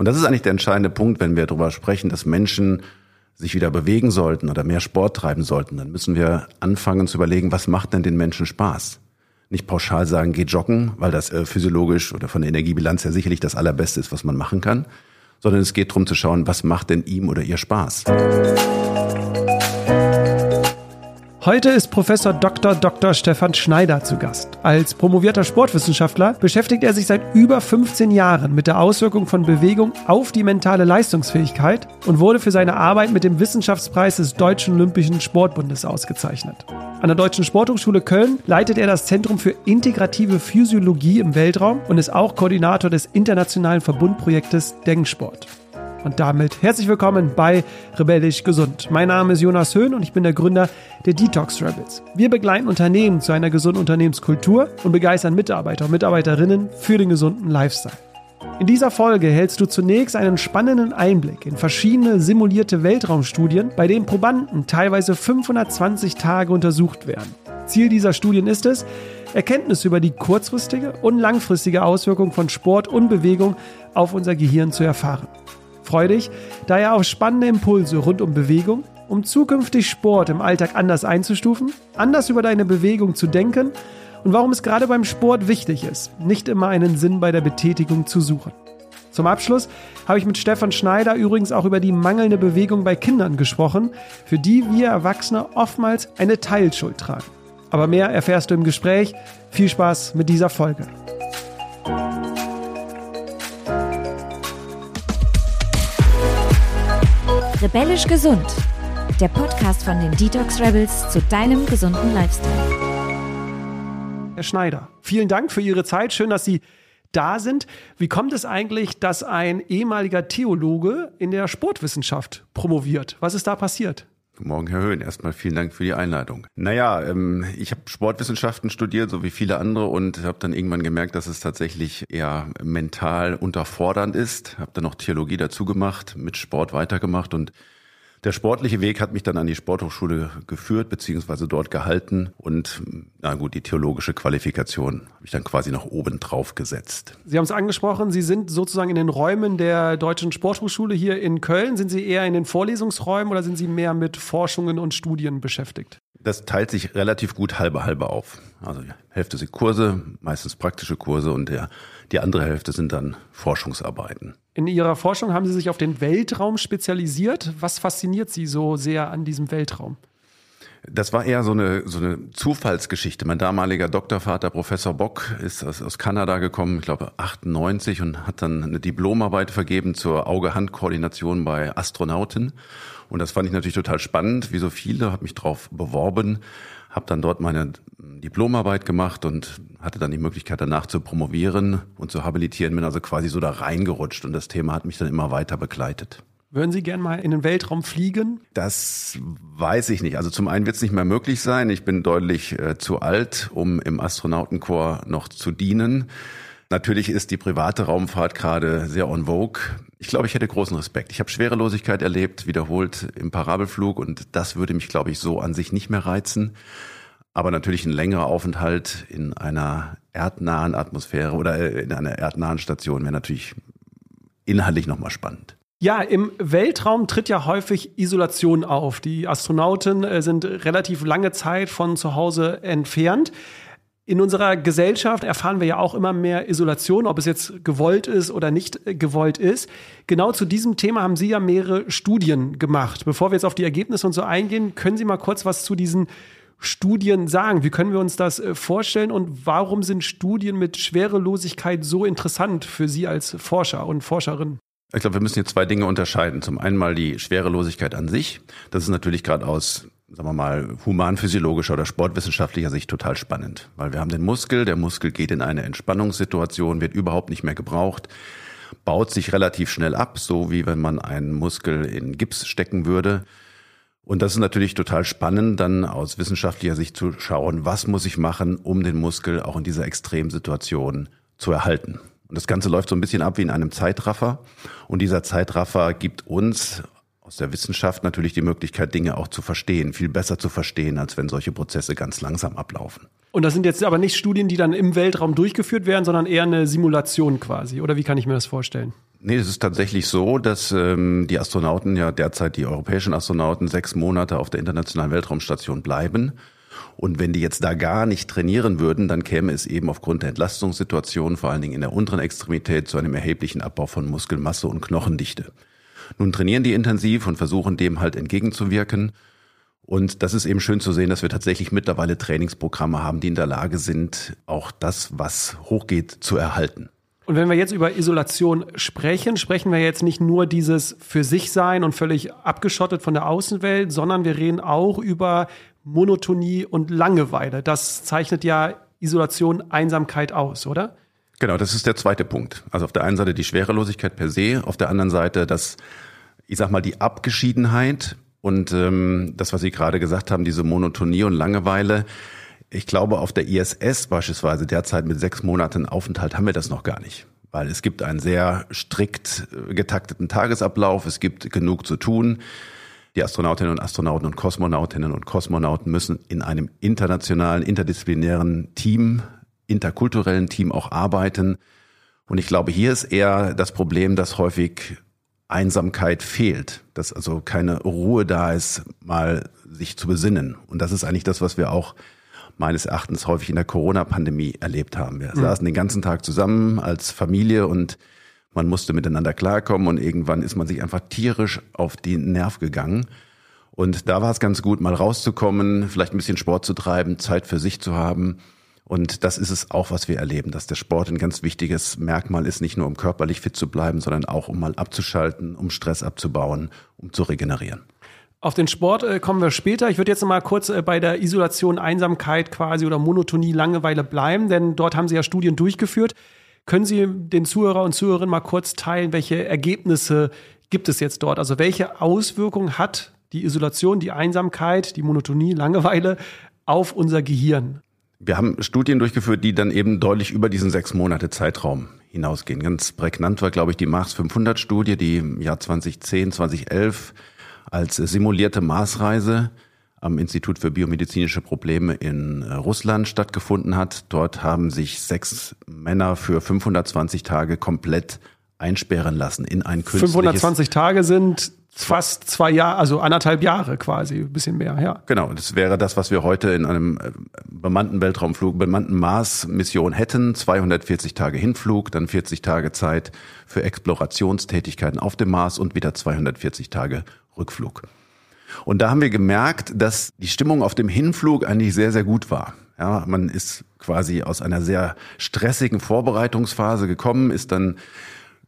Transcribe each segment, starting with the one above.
Und das ist eigentlich der entscheidende Punkt, wenn wir darüber sprechen, dass Menschen sich wieder bewegen sollten oder mehr Sport treiben sollten, dann müssen wir anfangen zu überlegen, was macht denn den Menschen Spaß? Nicht pauschal sagen, geh joggen, weil das äh, physiologisch oder von der Energiebilanz her sicherlich das Allerbeste ist, was man machen kann, sondern es geht darum zu schauen, was macht denn ihm oder ihr Spaß? Heute ist Professor Dr. Dr. Stefan Schneider zu Gast. Als promovierter Sportwissenschaftler beschäftigt er sich seit über 15 Jahren mit der Auswirkung von Bewegung auf die mentale Leistungsfähigkeit und wurde für seine Arbeit mit dem Wissenschaftspreis des Deutschen Olympischen Sportbundes ausgezeichnet. An der Deutschen Sporthochschule Köln leitet er das Zentrum für integrative Physiologie im Weltraum und ist auch Koordinator des internationalen Verbundprojektes Denksport. Und damit herzlich willkommen bei Rebellisch Gesund. Mein Name ist Jonas Höhn und ich bin der Gründer der Detox Rebels. Wir begleiten Unternehmen zu einer gesunden Unternehmenskultur und begeistern Mitarbeiter und Mitarbeiterinnen für den gesunden Lifestyle. In dieser Folge hältst du zunächst einen spannenden Einblick in verschiedene simulierte Weltraumstudien, bei denen Probanden teilweise 520 Tage untersucht werden. Ziel dieser Studien ist es, Erkenntnisse über die kurzfristige und langfristige Auswirkung von Sport und Bewegung auf unser Gehirn zu erfahren. Freu dich daher auf spannende Impulse rund um Bewegung, um zukünftig Sport im Alltag anders einzustufen, anders über deine Bewegung zu denken und warum es gerade beim Sport wichtig ist, nicht immer einen Sinn bei der Betätigung zu suchen. Zum Abschluss habe ich mit Stefan Schneider übrigens auch über die mangelnde Bewegung bei Kindern gesprochen, für die wir Erwachsene oftmals eine Teilschuld tragen. Aber mehr erfährst du im Gespräch. Viel Spaß mit dieser Folge. Rebellisch gesund. Der Podcast von den Detox Rebels zu deinem gesunden Lifestyle. Herr Schneider, vielen Dank für Ihre Zeit. Schön, dass Sie da sind. Wie kommt es eigentlich, dass ein ehemaliger Theologe in der Sportwissenschaft promoviert? Was ist da passiert? Guten Morgen, Herr Höhn. Erstmal vielen Dank für die Einladung. Naja, ähm, ich habe Sportwissenschaften studiert, so wie viele andere, und habe dann irgendwann gemerkt, dass es tatsächlich eher mental unterfordernd ist. Habe dann noch Theologie dazu gemacht, mit Sport weitergemacht und der sportliche Weg hat mich dann an die Sporthochschule geführt, beziehungsweise dort gehalten. Und na gut, die theologische Qualifikation habe ich dann quasi noch oben drauf gesetzt. Sie haben es angesprochen, Sie sind sozusagen in den Räumen der Deutschen Sporthochschule hier in Köln. Sind Sie eher in den Vorlesungsräumen oder sind Sie mehr mit Forschungen und Studien beschäftigt? Das teilt sich relativ gut halbe halbe auf. Also die Hälfte sind Kurse, meistens praktische Kurse und der, die andere Hälfte sind dann Forschungsarbeiten. In Ihrer Forschung haben Sie sich auf den Weltraum spezialisiert. Was fasziniert Sie so sehr an diesem Weltraum? Das war eher so eine, so eine Zufallsgeschichte. Mein damaliger Doktorvater, Professor Bock, ist aus, aus Kanada gekommen, ich glaube 98, und hat dann eine Diplomarbeit vergeben zur Auge-Hand-Koordination bei Astronauten. Und das fand ich natürlich total spannend, wie so viele, habe mich drauf beworben, habe dann dort meine Diplomarbeit gemacht und hatte dann die Möglichkeit danach zu promovieren und zu habilitieren, bin also quasi so da reingerutscht und das Thema hat mich dann immer weiter begleitet. Würden Sie gern mal in den Weltraum fliegen? Das weiß ich nicht. Also zum einen wird es nicht mehr möglich sein. Ich bin deutlich äh, zu alt, um im Astronautenkorps noch zu dienen. Natürlich ist die private Raumfahrt gerade sehr on vogue. Ich glaube, ich hätte großen Respekt. Ich habe Schwerelosigkeit erlebt, wiederholt im Parabelflug und das würde mich, glaube ich, so an sich nicht mehr reizen. Aber natürlich ein längerer Aufenthalt in einer erdnahen Atmosphäre oder äh, in einer erdnahen Station wäre natürlich inhaltlich nochmal spannend. Ja, im Weltraum tritt ja häufig Isolation auf. Die Astronauten äh, sind relativ lange Zeit von zu Hause entfernt. In unserer Gesellschaft erfahren wir ja auch immer mehr Isolation, ob es jetzt gewollt ist oder nicht gewollt ist. Genau zu diesem Thema haben Sie ja mehrere Studien gemacht. Bevor wir jetzt auf die Ergebnisse und so eingehen, können Sie mal kurz was zu diesen Studien sagen? Wie können wir uns das äh, vorstellen und warum sind Studien mit Schwerelosigkeit so interessant für Sie als Forscher und Forscherin? Ich glaube, wir müssen hier zwei Dinge unterscheiden. Zum einen mal die Schwerelosigkeit an sich. Das ist natürlich gerade aus sagen wir mal, humanphysiologischer oder sportwissenschaftlicher Sicht total spannend. Weil wir haben den Muskel, der Muskel geht in eine Entspannungssituation, wird überhaupt nicht mehr gebraucht, baut sich relativ schnell ab, so wie wenn man einen Muskel in Gips stecken würde. Und das ist natürlich total spannend, dann aus wissenschaftlicher Sicht zu schauen, was muss ich machen, um den Muskel auch in dieser Extremsituation zu erhalten. Und das Ganze läuft so ein bisschen ab wie in einem Zeitraffer. Und dieser Zeitraffer gibt uns aus der Wissenschaft natürlich die Möglichkeit, Dinge auch zu verstehen, viel besser zu verstehen, als wenn solche Prozesse ganz langsam ablaufen. Und das sind jetzt aber nicht Studien, die dann im Weltraum durchgeführt werden, sondern eher eine Simulation quasi. Oder wie kann ich mir das vorstellen? Nee, es ist tatsächlich so, dass ähm, die Astronauten ja derzeit, die europäischen Astronauten, sechs Monate auf der internationalen Weltraumstation bleiben. Und wenn die jetzt da gar nicht trainieren würden, dann käme es eben aufgrund der Entlastungssituation, vor allen Dingen in der unteren Extremität, zu einem erheblichen Abbau von Muskelmasse und Knochendichte. Nun trainieren die intensiv und versuchen dem halt entgegenzuwirken. Und das ist eben schön zu sehen, dass wir tatsächlich mittlerweile Trainingsprogramme haben, die in der Lage sind, auch das, was hochgeht, zu erhalten. Und wenn wir jetzt über Isolation sprechen, sprechen wir jetzt nicht nur dieses für sich sein und völlig abgeschottet von der Außenwelt, sondern wir reden auch über Monotonie und Langeweile. Das zeichnet ja Isolation, Einsamkeit aus, oder? Genau, das ist der zweite Punkt. Also auf der einen Seite die Schwerelosigkeit per se, auf der anderen Seite das, ich sag mal, die Abgeschiedenheit und ähm, das, was Sie gerade gesagt haben, diese Monotonie und Langeweile. Ich glaube, auf der ISS beispielsweise derzeit mit sechs Monaten Aufenthalt haben wir das noch gar nicht. Weil es gibt einen sehr strikt äh, getakteten Tagesablauf, es gibt genug zu tun. Die Astronautinnen und Astronauten und Kosmonautinnen und Kosmonauten müssen in einem internationalen, interdisziplinären Team, interkulturellen Team auch arbeiten. Und ich glaube, hier ist eher das Problem, dass häufig Einsamkeit fehlt, dass also keine Ruhe da ist, mal sich zu besinnen. Und das ist eigentlich das, was wir auch meines Erachtens häufig in der Corona-Pandemie erlebt haben. Wir mhm. saßen den ganzen Tag zusammen als Familie und man musste miteinander klarkommen und irgendwann ist man sich einfach tierisch auf den Nerv gegangen. Und da war es ganz gut, mal rauszukommen, vielleicht ein bisschen Sport zu treiben, Zeit für sich zu haben. Und das ist es auch, was wir erleben, dass der Sport ein ganz wichtiges Merkmal ist, nicht nur um körperlich fit zu bleiben, sondern auch um mal abzuschalten, um Stress abzubauen, um zu regenerieren. Auf den Sport äh, kommen wir später. Ich würde jetzt noch mal kurz äh, bei der Isolation, Einsamkeit quasi oder Monotonie, Langeweile bleiben, denn dort haben Sie ja Studien durchgeführt. Können Sie den Zuhörer und Zuhörerinnen mal kurz teilen, welche Ergebnisse gibt es jetzt dort? Also welche Auswirkungen hat die Isolation, die Einsamkeit, die Monotonie, Langeweile auf unser Gehirn? Wir haben Studien durchgeführt, die dann eben deutlich über diesen sechs Monate Zeitraum hinausgehen. Ganz prägnant war, glaube ich, die Mars 500 Studie, die im Jahr 2010, 2011 als simulierte Marsreise am Institut für biomedizinische Probleme in äh, Russland stattgefunden hat. Dort haben sich sechs Männer für 520 Tage komplett einsperren lassen in ein künstliches... 520 Tage sind fast zwei Jahre, also anderthalb Jahre quasi, ein bisschen mehr, ja. Genau, das wäre das, was wir heute in einem äh, bemannten Weltraumflug, bemannten Mars-Mission hätten. 240 Tage Hinflug, dann 40 Tage Zeit für Explorationstätigkeiten auf dem Mars und wieder 240 Tage Rückflug. Und da haben wir gemerkt, dass die Stimmung auf dem Hinflug eigentlich sehr, sehr gut war. Ja, man ist quasi aus einer sehr stressigen Vorbereitungsphase gekommen, ist dann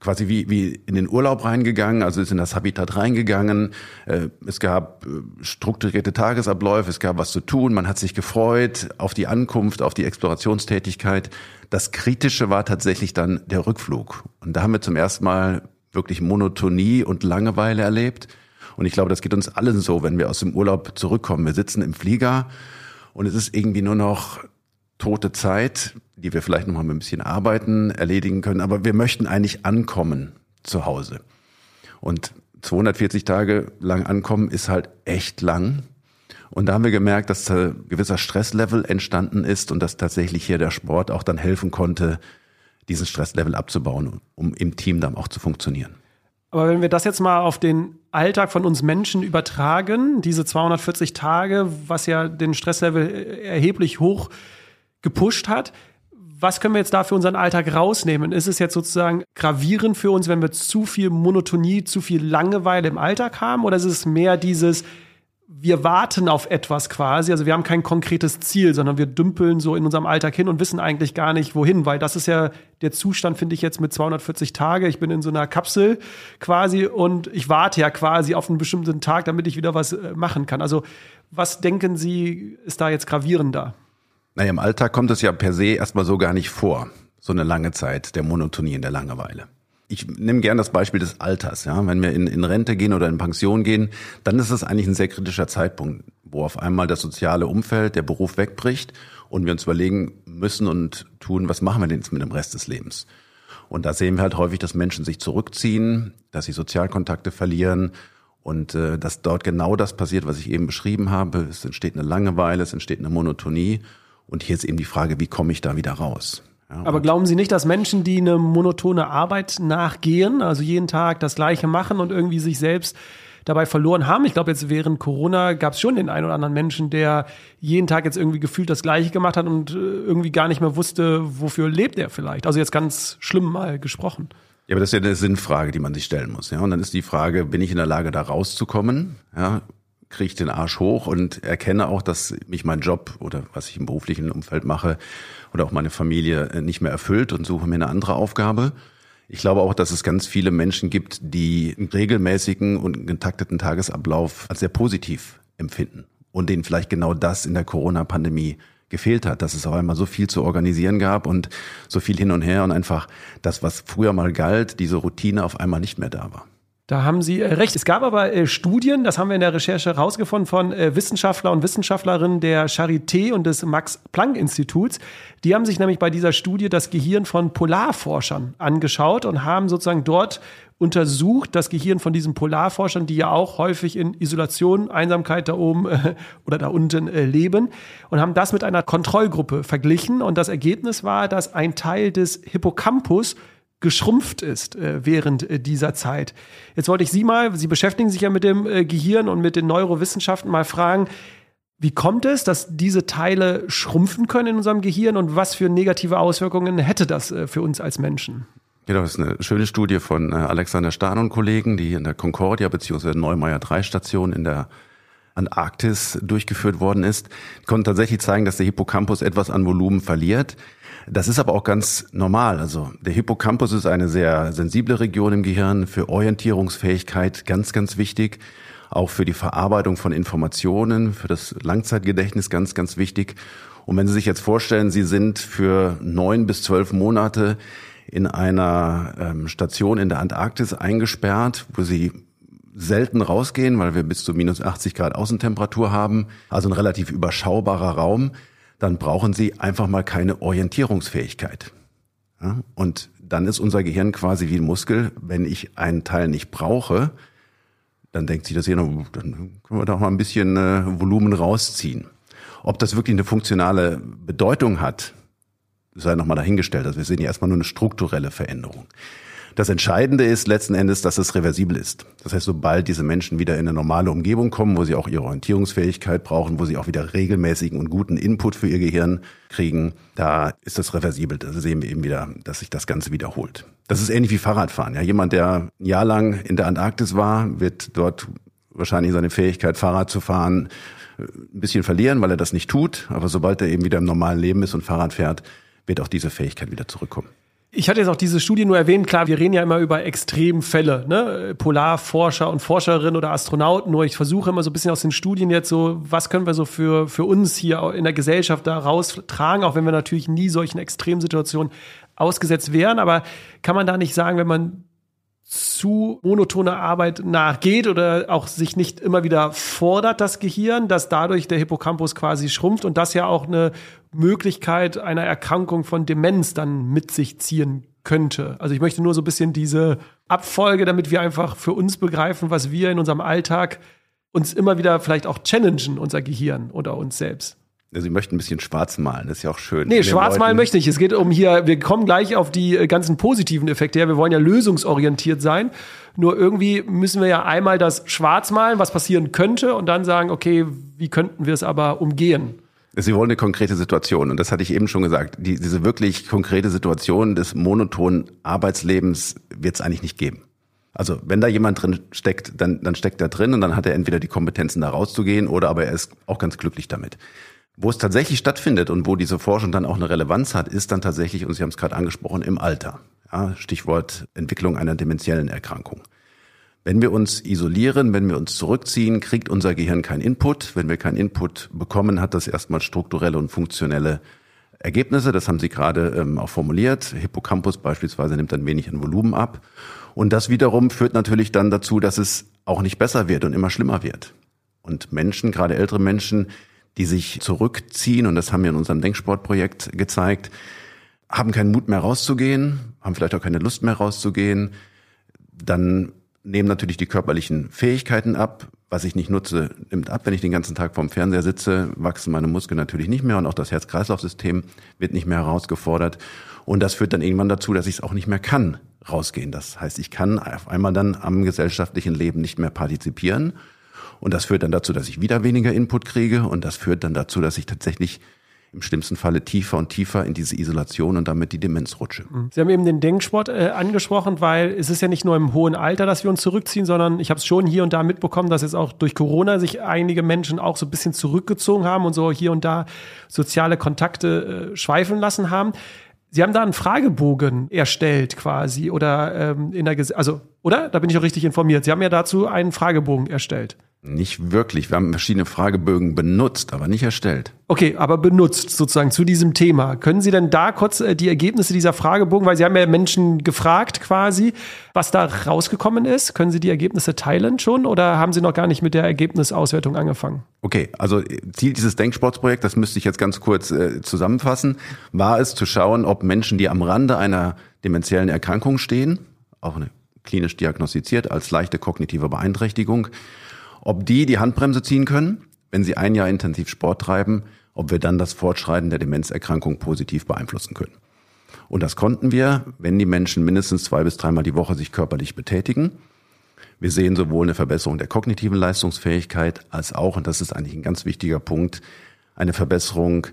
quasi wie, wie in den Urlaub reingegangen, also ist in das Habitat reingegangen. Äh, es gab äh, strukturierte Tagesabläufe, es gab was zu tun, man hat sich gefreut auf die Ankunft, auf die Explorationstätigkeit. Das Kritische war tatsächlich dann der Rückflug. Und da haben wir zum ersten Mal wirklich Monotonie und Langeweile erlebt. Und ich glaube, das geht uns allen so, wenn wir aus dem Urlaub zurückkommen. Wir sitzen im Flieger und es ist irgendwie nur noch tote Zeit, die wir vielleicht noch mal mit ein bisschen arbeiten, erledigen können. Aber wir möchten eigentlich ankommen zu Hause. Und 240 Tage lang ankommen ist halt echt lang. Und da haben wir gemerkt, dass ein gewisser Stresslevel entstanden ist und dass tatsächlich hier der Sport auch dann helfen konnte, diesen Stresslevel abzubauen, um im Team dann auch zu funktionieren. Aber wenn wir das jetzt mal auf den Alltag von uns Menschen übertragen, diese 240 Tage, was ja den Stresslevel erheblich hoch gepusht hat, was können wir jetzt da für unseren Alltag rausnehmen? Ist es jetzt sozusagen gravierend für uns, wenn wir zu viel Monotonie, zu viel Langeweile im Alltag haben? Oder ist es mehr dieses, wir warten auf etwas quasi. Also wir haben kein konkretes Ziel, sondern wir dümpeln so in unserem Alltag hin und wissen eigentlich gar nicht wohin, weil das ist ja der Zustand, finde ich jetzt mit 240 Tage. Ich bin in so einer Kapsel quasi und ich warte ja quasi auf einen bestimmten Tag, damit ich wieder was äh, machen kann. Also was denken Sie, ist da jetzt gravierender? Naja, im Alltag kommt es ja per se erstmal so gar nicht vor. So eine lange Zeit der Monotonie und der Langeweile ich nehme gern das Beispiel des Alters. Ja, wenn wir in, in Rente gehen oder in Pension gehen, dann ist es eigentlich ein sehr kritischer Zeitpunkt, wo auf einmal das soziale Umfeld, der Beruf wegbricht und wir uns überlegen müssen und tun, was machen wir denn jetzt mit dem Rest des Lebens? Und da sehen wir halt häufig, dass Menschen sich zurückziehen, dass sie Sozialkontakte verlieren und äh, dass dort genau das passiert, was ich eben beschrieben habe. Es entsteht eine Langeweile, es entsteht eine Monotonie. Und hier ist eben die Frage, wie komme ich da wieder raus? Ja, Aber glauben Sie nicht, dass Menschen, die eine monotone Arbeit nachgehen, also jeden Tag das Gleiche machen und irgendwie sich selbst dabei verloren haben. Ich glaube, jetzt während Corona gab es schon den einen oder anderen Menschen, der jeden Tag jetzt irgendwie gefühlt das Gleiche gemacht hat und äh, irgendwie gar nicht mehr wusste, wofür lebt er vielleicht. Also jetzt ganz schlimm mal gesprochen. Ja, aber das ist ja eine Sinnfrage, die man sich stellen muss. Ja, und dann ist die Frage, bin ich in der Lage, da rauszukommen? Ja, kriege ich den Arsch hoch und erkenne auch, dass mich mein Job oder was ich im beruflichen Umfeld mache oder auch meine Familie äh, nicht mehr erfüllt und suche mir eine andere Aufgabe. Ich glaube auch, dass es ganz viele Menschen gibt, die einen regelmäßigen und getakteten Tagesablauf als sehr positiv empfinden und denen vielleicht genau das in der Corona-Pandemie gefehlt hat, dass es auf einmal so viel zu organisieren gab und so viel hin und her und einfach das, was früher mal galt, diese Routine auf einmal nicht mehr da war. Da haben Sie äh, recht. Es gab aber äh, Studien, das haben wir in der Recherche herausgefunden, von äh, Wissenschaftler und Wissenschaftlerinnen der Charité und des Max-Planck-Instituts. Die haben sich nämlich bei dieser Studie das Gehirn von Polarforschern angeschaut und haben sozusagen dort untersucht, das Gehirn von diesen Polarforschern, die ja auch häufig in Isolation, Einsamkeit da oben äh, oder da unten äh, leben und haben das mit einer Kontrollgruppe verglichen. Und das Ergebnis war, dass ein Teil des Hippocampus geschrumpft ist äh, während äh, dieser Zeit. Jetzt wollte ich Sie mal, Sie beschäftigen sich ja mit dem äh, Gehirn und mit den Neurowissenschaften, mal fragen, wie kommt es, dass diese Teile schrumpfen können in unserem Gehirn und was für negative Auswirkungen hätte das äh, für uns als Menschen? Genau, das ist eine schöne Studie von äh, Alexander Stahn und Kollegen, die in der Concordia bzw. Neumeier 3 Station in der Antarktis durchgeführt worden ist. Die konnten tatsächlich zeigen, dass der Hippocampus etwas an Volumen verliert. Das ist aber auch ganz normal. Also der Hippocampus ist eine sehr sensible Region im Gehirn für Orientierungsfähigkeit, ganz, ganz wichtig. Auch für die Verarbeitung von Informationen, für das Langzeitgedächtnis ganz, ganz wichtig. Und wenn Sie sich jetzt vorstellen, Sie sind für neun bis zwölf Monate in einer ähm, Station in der Antarktis eingesperrt, wo Sie selten rausgehen, weil wir bis zu minus 80 Grad Außentemperatur haben, also ein relativ überschaubarer Raum dann brauchen sie einfach mal keine Orientierungsfähigkeit. Ja? Und dann ist unser Gehirn quasi wie ein Muskel. Wenn ich einen Teil nicht brauche, dann denkt sich das Gehirn, dann können wir doch mal ein bisschen äh, Volumen rausziehen. Ob das wirklich eine funktionale Bedeutung hat, sei nochmal dahingestellt. Also wir sehen ja erstmal nur eine strukturelle Veränderung. Das Entscheidende ist letzten Endes, dass es reversibel ist. Das heißt, sobald diese Menschen wieder in eine normale Umgebung kommen, wo sie auch ihre Orientierungsfähigkeit brauchen, wo sie auch wieder regelmäßigen und guten Input für ihr Gehirn kriegen, da ist das reversibel. Da sehen wir eben wieder, dass sich das Ganze wiederholt. Das ist ähnlich wie Fahrradfahren. Ja, jemand, der ein Jahr lang in der Antarktis war, wird dort wahrscheinlich seine Fähigkeit, Fahrrad zu fahren, ein bisschen verlieren, weil er das nicht tut. Aber sobald er eben wieder im normalen Leben ist und Fahrrad fährt, wird auch diese Fähigkeit wieder zurückkommen. Ich hatte jetzt auch diese Studie nur erwähnt, klar, wir reden ja immer über Extremfälle, ne? Polarforscher und Forscherinnen oder Astronauten, nur ich versuche immer so ein bisschen aus den Studien jetzt so, was können wir so für, für uns hier in der Gesellschaft da raustragen, auch wenn wir natürlich nie solchen Extremsituationen ausgesetzt wären, aber kann man da nicht sagen, wenn man zu monotone Arbeit nachgeht oder auch sich nicht immer wieder fordert, das Gehirn, dass dadurch der Hippocampus quasi schrumpft und das ja auch eine Möglichkeit einer Erkrankung von Demenz dann mit sich ziehen könnte. Also ich möchte nur so ein bisschen diese Abfolge, damit wir einfach für uns begreifen, was wir in unserem Alltag uns immer wieder vielleicht auch challengen, unser Gehirn oder uns selbst. Also Sie möchten ein bisschen schwarz malen, das ist ja auch schön. Nee, schwarz malen möchte ich. Es geht um hier, wir kommen gleich auf die äh, ganzen positiven Effekte her. Wir wollen ja lösungsorientiert sein. Nur irgendwie müssen wir ja einmal das schwarz malen, was passieren könnte, und dann sagen, okay, wie könnten wir es aber umgehen? Sie wollen eine konkrete Situation und das hatte ich eben schon gesagt. Die, diese wirklich konkrete Situation des monotonen Arbeitslebens wird es eigentlich nicht geben. Also wenn da jemand drin steckt, dann, dann steckt er drin und dann hat er entweder die Kompetenzen da rauszugehen oder aber er ist auch ganz glücklich damit. Wo es tatsächlich stattfindet und wo diese Forschung dann auch eine Relevanz hat, ist dann tatsächlich, und Sie haben es gerade angesprochen, im Alter. Ja, Stichwort Entwicklung einer dementiellen Erkrankung. Wenn wir uns isolieren, wenn wir uns zurückziehen, kriegt unser Gehirn keinen Input. Wenn wir keinen Input bekommen, hat das erstmal strukturelle und funktionelle Ergebnisse. Das haben Sie gerade ähm, auch formuliert. Hippocampus beispielsweise nimmt ein wenig an Volumen ab. Und das wiederum führt natürlich dann dazu, dass es auch nicht besser wird und immer schlimmer wird. Und Menschen, gerade ältere Menschen, die sich zurückziehen, und das haben wir in unserem Denksportprojekt gezeigt, haben keinen Mut mehr rauszugehen, haben vielleicht auch keine Lust mehr rauszugehen, dann nehmen natürlich die körperlichen Fähigkeiten ab. Was ich nicht nutze, nimmt ab. Wenn ich den ganzen Tag vorm Fernseher sitze, wachsen meine Muskeln natürlich nicht mehr und auch das Herz-Kreislauf-System wird nicht mehr herausgefordert. Und das führt dann irgendwann dazu, dass ich es auch nicht mehr kann, rausgehen. Das heißt, ich kann auf einmal dann am gesellschaftlichen Leben nicht mehr partizipieren. Und das führt dann dazu, dass ich wieder weniger Input kriege. Und das führt dann dazu, dass ich tatsächlich im schlimmsten Falle tiefer und tiefer in diese Isolation und damit die Demenz rutsche. Mhm. Sie haben eben den Denksport äh, angesprochen, weil es ist ja nicht nur im hohen Alter, dass wir uns zurückziehen, sondern ich habe es schon hier und da mitbekommen, dass jetzt auch durch Corona sich einige Menschen auch so ein bisschen zurückgezogen haben und so hier und da soziale Kontakte äh, schweifen lassen haben. Sie haben da einen Fragebogen erstellt quasi oder ähm, in der Ges also oder da bin ich auch richtig informiert. Sie haben ja dazu einen Fragebogen erstellt. Nicht wirklich. Wir haben verschiedene Fragebögen benutzt, aber nicht erstellt. Okay, aber benutzt sozusagen zu diesem Thema. Können Sie denn da kurz äh, die Ergebnisse dieser Fragebogen, weil Sie haben ja Menschen gefragt quasi, was da rausgekommen ist. Können Sie die Ergebnisse teilen schon oder haben Sie noch gar nicht mit der Ergebnisauswertung angefangen? Okay, also Ziel dieses Denksportsprojekts, das müsste ich jetzt ganz kurz äh, zusammenfassen, war es zu schauen, ob Menschen, die am Rande einer dementiellen Erkrankung stehen, auch eine klinisch diagnostiziert als leichte kognitive Beeinträchtigung, ob die die Handbremse ziehen können, wenn sie ein Jahr intensiv Sport treiben, ob wir dann das Fortschreiten der Demenzerkrankung positiv beeinflussen können. Und das konnten wir, wenn die Menschen mindestens zwei bis dreimal die Woche sich körperlich betätigen. Wir sehen sowohl eine Verbesserung der kognitiven Leistungsfähigkeit als auch, und das ist eigentlich ein ganz wichtiger Punkt, eine Verbesserung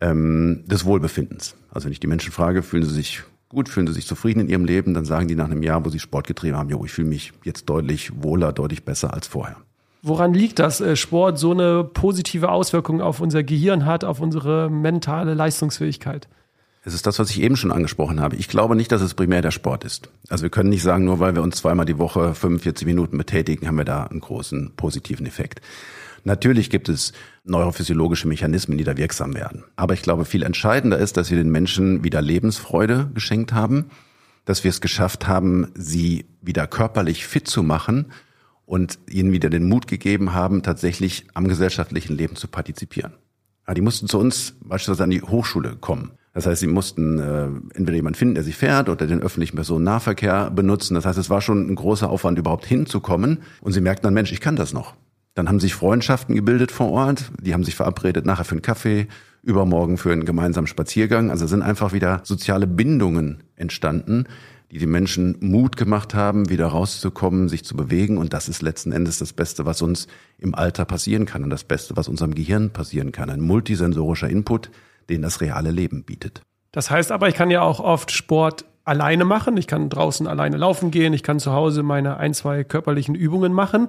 ähm, des Wohlbefindens. Also wenn ich die Menschen frage, fühlen sie sich gut, fühlen sie sich zufrieden in ihrem Leben, dann sagen die nach einem Jahr, wo sie Sport getrieben haben, jo, ich fühle mich jetzt deutlich wohler, deutlich besser als vorher. Woran liegt das, äh, Sport so eine positive Auswirkung auf unser Gehirn hat, auf unsere mentale Leistungsfähigkeit? Es ist das, was ich eben schon angesprochen habe. Ich glaube nicht, dass es primär der Sport ist. Also wir können nicht sagen, nur weil wir uns zweimal die Woche 45 Minuten betätigen, haben wir da einen großen positiven Effekt. Natürlich gibt es neurophysiologische Mechanismen, die da wirksam werden. Aber ich glaube, viel entscheidender ist, dass wir den Menschen wieder Lebensfreude geschenkt haben, dass wir es geschafft haben, sie wieder körperlich fit zu machen und ihnen wieder den Mut gegeben haben, tatsächlich am gesellschaftlichen Leben zu partizipieren. Ja, die mussten zu uns beispielsweise an die Hochschule kommen. Das heißt, sie mussten äh, entweder jemanden finden, der sie fährt, oder den öffentlichen Personennahverkehr benutzen. Das heißt, es war schon ein großer Aufwand, überhaupt hinzukommen. Und sie merkten dann, Mensch, ich kann das noch. Dann haben sich Freundschaften gebildet vor Ort. Die haben sich verabredet nachher für einen Kaffee, übermorgen für einen gemeinsamen Spaziergang. Also sind einfach wieder soziale Bindungen entstanden, die die Menschen Mut gemacht haben, wieder rauszukommen, sich zu bewegen. Und das ist letzten Endes das Beste, was uns im Alter passieren kann und das Beste, was unserem Gehirn passieren kann. Ein multisensorischer Input, den das reale Leben bietet. Das heißt aber, ich kann ja auch oft Sport alleine machen. Ich kann draußen alleine laufen gehen. Ich kann zu Hause meine ein, zwei körperlichen Übungen machen.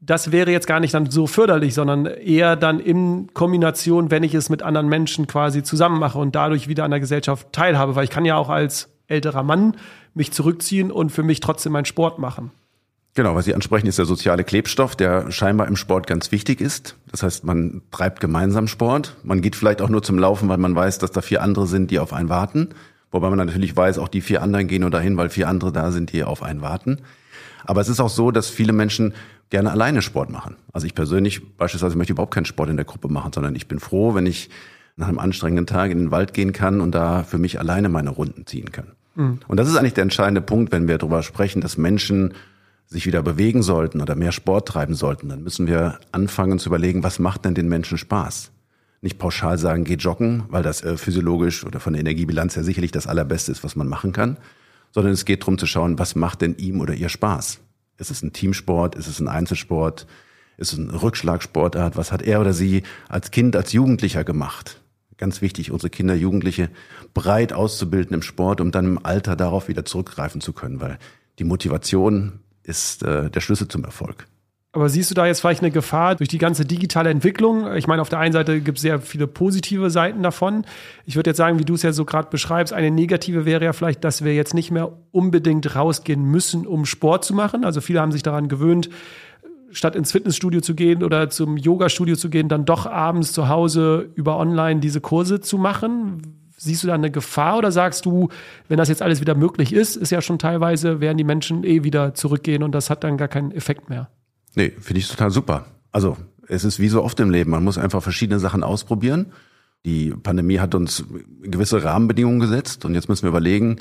Das wäre jetzt gar nicht dann so förderlich, sondern eher dann in Kombination, wenn ich es mit anderen Menschen quasi zusammen mache und dadurch wieder an der Gesellschaft teilhabe. Weil ich kann ja auch als älterer Mann mich zurückziehen und für mich trotzdem meinen Sport machen. Genau, was Sie ansprechen, ist der soziale Klebstoff, der scheinbar im Sport ganz wichtig ist. Das heißt, man treibt gemeinsam Sport. Man geht vielleicht auch nur zum Laufen, weil man weiß, dass da vier andere sind, die auf einen warten. Wobei man natürlich weiß, auch die vier anderen gehen nur dahin, weil vier andere da sind, die auf einen warten. Aber es ist auch so, dass viele Menschen gerne alleine Sport machen. Also ich persönlich beispielsweise möchte überhaupt keinen Sport in der Gruppe machen, sondern ich bin froh, wenn ich nach einem anstrengenden Tag in den Wald gehen kann und da für mich alleine meine Runden ziehen kann. Mhm. Und das ist eigentlich der entscheidende Punkt, wenn wir darüber sprechen, dass Menschen sich wieder bewegen sollten oder mehr Sport treiben sollten, dann müssen wir anfangen zu überlegen, was macht denn den Menschen Spaß? Nicht pauschal sagen, geh joggen, weil das äh, physiologisch oder von der Energiebilanz her sicherlich das Allerbeste ist, was man machen kann, sondern es geht darum zu schauen, was macht denn ihm oder ihr Spaß? Ist es ein Teamsport? Ist es ein Einzelsport? Ist es eine Rückschlagsportart? Was hat er oder sie als Kind, als Jugendlicher gemacht? Ganz wichtig, unsere Kinder, Jugendliche breit auszubilden im Sport, um dann im Alter darauf wieder zurückgreifen zu können, weil die Motivation ist äh, der Schlüssel zum Erfolg. Aber siehst du da jetzt vielleicht eine Gefahr durch die ganze digitale Entwicklung? Ich meine, auf der einen Seite gibt es sehr viele positive Seiten davon. Ich würde jetzt sagen, wie du es ja so gerade beschreibst, eine negative wäre ja vielleicht, dass wir jetzt nicht mehr unbedingt rausgehen müssen, um Sport zu machen. Also viele haben sich daran gewöhnt, statt ins Fitnessstudio zu gehen oder zum Yoga-Studio zu gehen, dann doch abends zu Hause über online diese Kurse zu machen? Siehst du da eine Gefahr oder sagst du, wenn das jetzt alles wieder möglich ist, ist ja schon teilweise, werden die Menschen eh wieder zurückgehen und das hat dann gar keinen Effekt mehr? Nee, finde ich total super. Also es ist wie so oft im Leben, man muss einfach verschiedene Sachen ausprobieren. Die Pandemie hat uns gewisse Rahmenbedingungen gesetzt und jetzt müssen wir überlegen,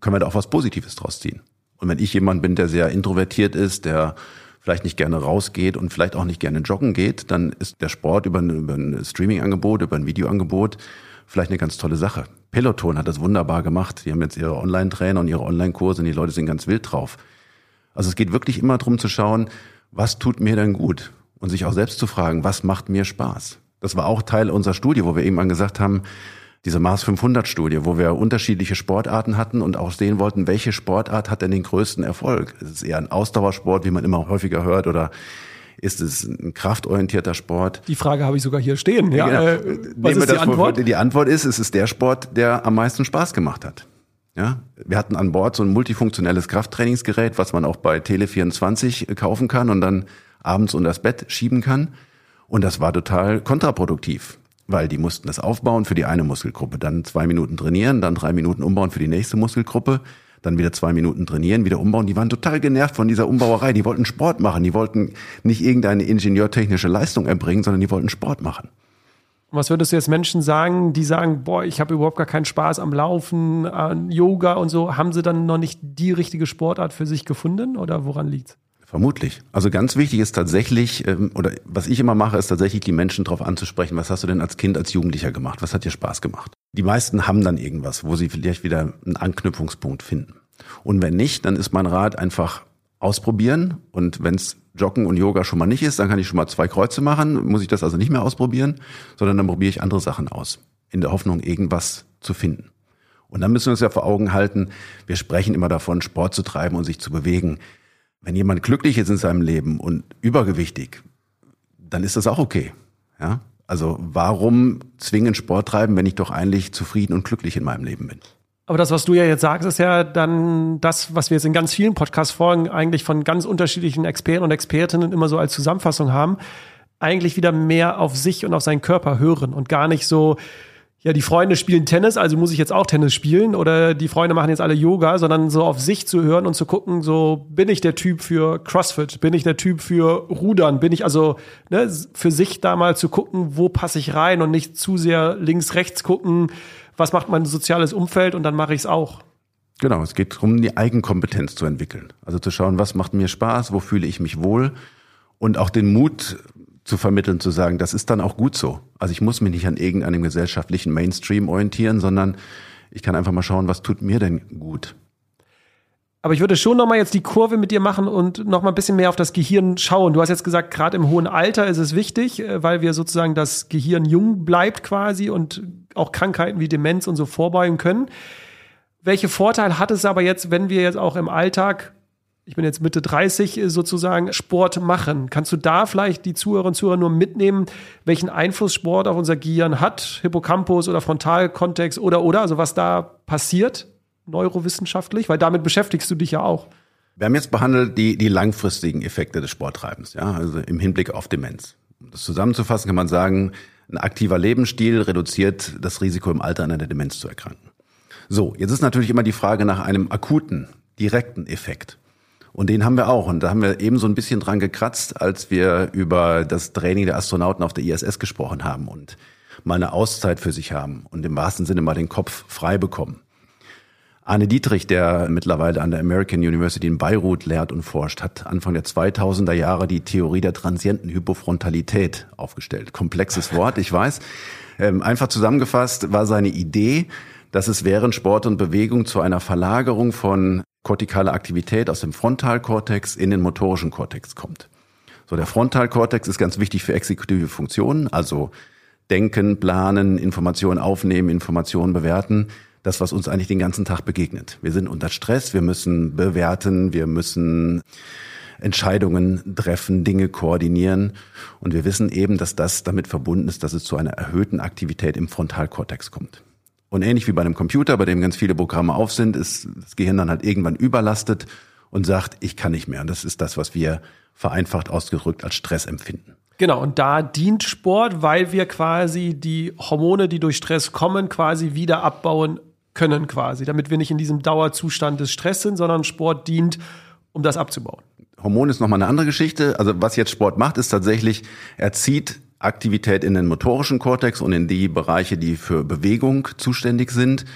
können wir da auch was Positives draus ziehen? Und wenn ich jemand bin, der sehr introvertiert ist, der vielleicht nicht gerne rausgeht und vielleicht auch nicht gerne joggen geht, dann ist der Sport über ein, über ein Streaming-Angebot, über ein Videoangebot vielleicht eine ganz tolle Sache. Peloton hat das wunderbar gemacht. Die haben jetzt ihre Online-Trainer und ihre Online-Kurse und die Leute sind ganz wild drauf. Also es geht wirklich immer darum zu schauen, was tut mir denn gut? Und sich auch selbst zu fragen, was macht mir Spaß? Das war auch Teil unserer Studie, wo wir eben gesagt haben, diese Mars 500 Studie, wo wir unterschiedliche Sportarten hatten und auch sehen wollten, welche Sportart hat denn den größten Erfolg? Ist es eher ein Ausdauersport, wie man immer häufiger hört, oder ist es ein kraftorientierter Sport? Die Frage habe ich sogar hier stehen. Ja, genau. äh, was ist die Antwort? Die Antwort ist, es ist der Sport, der am meisten Spaß gemacht hat. Ja, wir hatten an Bord so ein multifunktionelles Krafttrainingsgerät, was man auch bei Tele24 kaufen kann und dann abends unter das Bett schieben kann. Und das war total kontraproduktiv, weil die mussten das aufbauen für die eine Muskelgruppe, dann zwei Minuten trainieren, dann drei Minuten umbauen für die nächste Muskelgruppe, dann wieder zwei Minuten trainieren, wieder umbauen. Die waren total genervt von dieser Umbauerei. Die wollten Sport machen. Die wollten nicht irgendeine ingenieurtechnische Leistung erbringen, sondern die wollten Sport machen. Was würdest du jetzt Menschen sagen, die sagen, boah, ich habe überhaupt gar keinen Spaß am Laufen, an Yoga und so? Haben sie dann noch nicht die richtige Sportart für sich gefunden oder woran liegt's? Vermutlich. Also ganz wichtig ist tatsächlich, ähm, oder was ich immer mache, ist tatsächlich die Menschen darauf anzusprechen, was hast du denn als Kind, als Jugendlicher gemacht? Was hat dir Spaß gemacht? Die meisten haben dann irgendwas, wo sie vielleicht wieder einen Anknüpfungspunkt finden. Und wenn nicht, dann ist mein Rat einfach ausprobieren. Und wenn es Joggen und Yoga schon mal nicht ist, dann kann ich schon mal zwei Kreuze machen, muss ich das also nicht mehr ausprobieren, sondern dann probiere ich andere Sachen aus, in der Hoffnung, irgendwas zu finden. Und dann müssen wir uns ja vor Augen halten, wir sprechen immer davon, Sport zu treiben und sich zu bewegen. Wenn jemand glücklich ist in seinem Leben und übergewichtig, dann ist das auch okay. Ja? Also warum zwingen Sport treiben, wenn ich doch eigentlich zufrieden und glücklich in meinem Leben bin? Aber das, was du ja jetzt sagst, ist ja dann das, was wir jetzt in ganz vielen Podcast-Folgen eigentlich von ganz unterschiedlichen Experten und Expertinnen immer so als Zusammenfassung haben, eigentlich wieder mehr auf sich und auf seinen Körper hören und gar nicht so, ja, die Freunde spielen Tennis, also muss ich jetzt auch Tennis spielen oder die Freunde machen jetzt alle Yoga, sondern so auf sich zu hören und zu gucken, so bin ich der Typ für CrossFit, bin ich der Typ für Rudern, bin ich also ne, für sich da mal zu gucken, wo passe ich rein und nicht zu sehr links, rechts gucken, was macht mein soziales Umfeld und dann mache ich es auch. Genau, es geht darum, die Eigenkompetenz zu entwickeln. Also zu schauen, was macht mir Spaß, wo fühle ich mich wohl und auch den Mut zu vermitteln, zu sagen, das ist dann auch gut so. Also ich muss mich nicht an irgendeinem gesellschaftlichen Mainstream orientieren, sondern ich kann einfach mal schauen, was tut mir denn gut. Aber ich würde schon noch mal jetzt die Kurve mit dir machen und noch mal ein bisschen mehr auf das Gehirn schauen. Du hast jetzt gesagt, gerade im hohen Alter ist es wichtig, äh, weil wir sozusagen das Gehirn jung bleibt quasi und auch Krankheiten wie Demenz und so vorbeugen können. Welche Vorteile hat es aber jetzt, wenn wir jetzt auch im Alltag ich bin jetzt Mitte 30 äh, sozusagen, Sport machen. Kannst du da vielleicht die Zuhörerinnen und Zuhörer nur mitnehmen, welchen Einfluss Sport auf unser Gehirn hat, Hippocampus oder Frontalkontext oder oder, also was da passiert neurowissenschaftlich, weil damit beschäftigst du dich ja auch. Wir haben jetzt behandelt die, die langfristigen Effekte des Sporttreibens, ja, also im Hinblick auf Demenz. Um das zusammenzufassen kann man sagen, ein aktiver Lebensstil reduziert das Risiko im Alter an einer Demenz zu erkranken. So, jetzt ist natürlich immer die Frage nach einem akuten, direkten Effekt. Und den haben wir auch. Und da haben wir eben so ein bisschen dran gekratzt, als wir über das Training der Astronauten auf der ISS gesprochen haben und mal eine Auszeit für sich haben und im wahrsten Sinne mal den Kopf frei bekommen. Arne Dietrich, der mittlerweile an der American University in Beirut lehrt und forscht, hat Anfang der 2000er Jahre die Theorie der transienten Hypofrontalität aufgestellt. Komplexes Wort, ich weiß. Ähm, einfach zusammengefasst war seine Idee, dass es während Sport und Bewegung zu einer Verlagerung von kortikaler Aktivität aus dem Frontalkortex in den motorischen Kortex kommt. So, der Frontalkortex ist ganz wichtig für exekutive Funktionen, also denken, planen, Informationen aufnehmen, Informationen bewerten. Das, was uns eigentlich den ganzen Tag begegnet. Wir sind unter Stress, wir müssen bewerten, wir müssen Entscheidungen treffen, Dinge koordinieren. Und wir wissen eben, dass das damit verbunden ist, dass es zu einer erhöhten Aktivität im Frontalkortex kommt. Und ähnlich wie bei einem Computer, bei dem ganz viele Programme auf sind, ist das Gehirn dann halt irgendwann überlastet und sagt, ich kann nicht mehr. Und das ist das, was wir vereinfacht ausgedrückt als Stress empfinden. Genau, und da dient Sport, weil wir quasi die Hormone, die durch Stress kommen, quasi wieder abbauen können, quasi, damit wir nicht in diesem Dauerzustand des Stress sind, sondern Sport dient, um das abzubauen. Hormon ist nochmal eine andere Geschichte. Also was jetzt Sport macht, ist tatsächlich, er zieht Aktivität in den motorischen Kortex und in die Bereiche, die für Bewegung zuständig sind.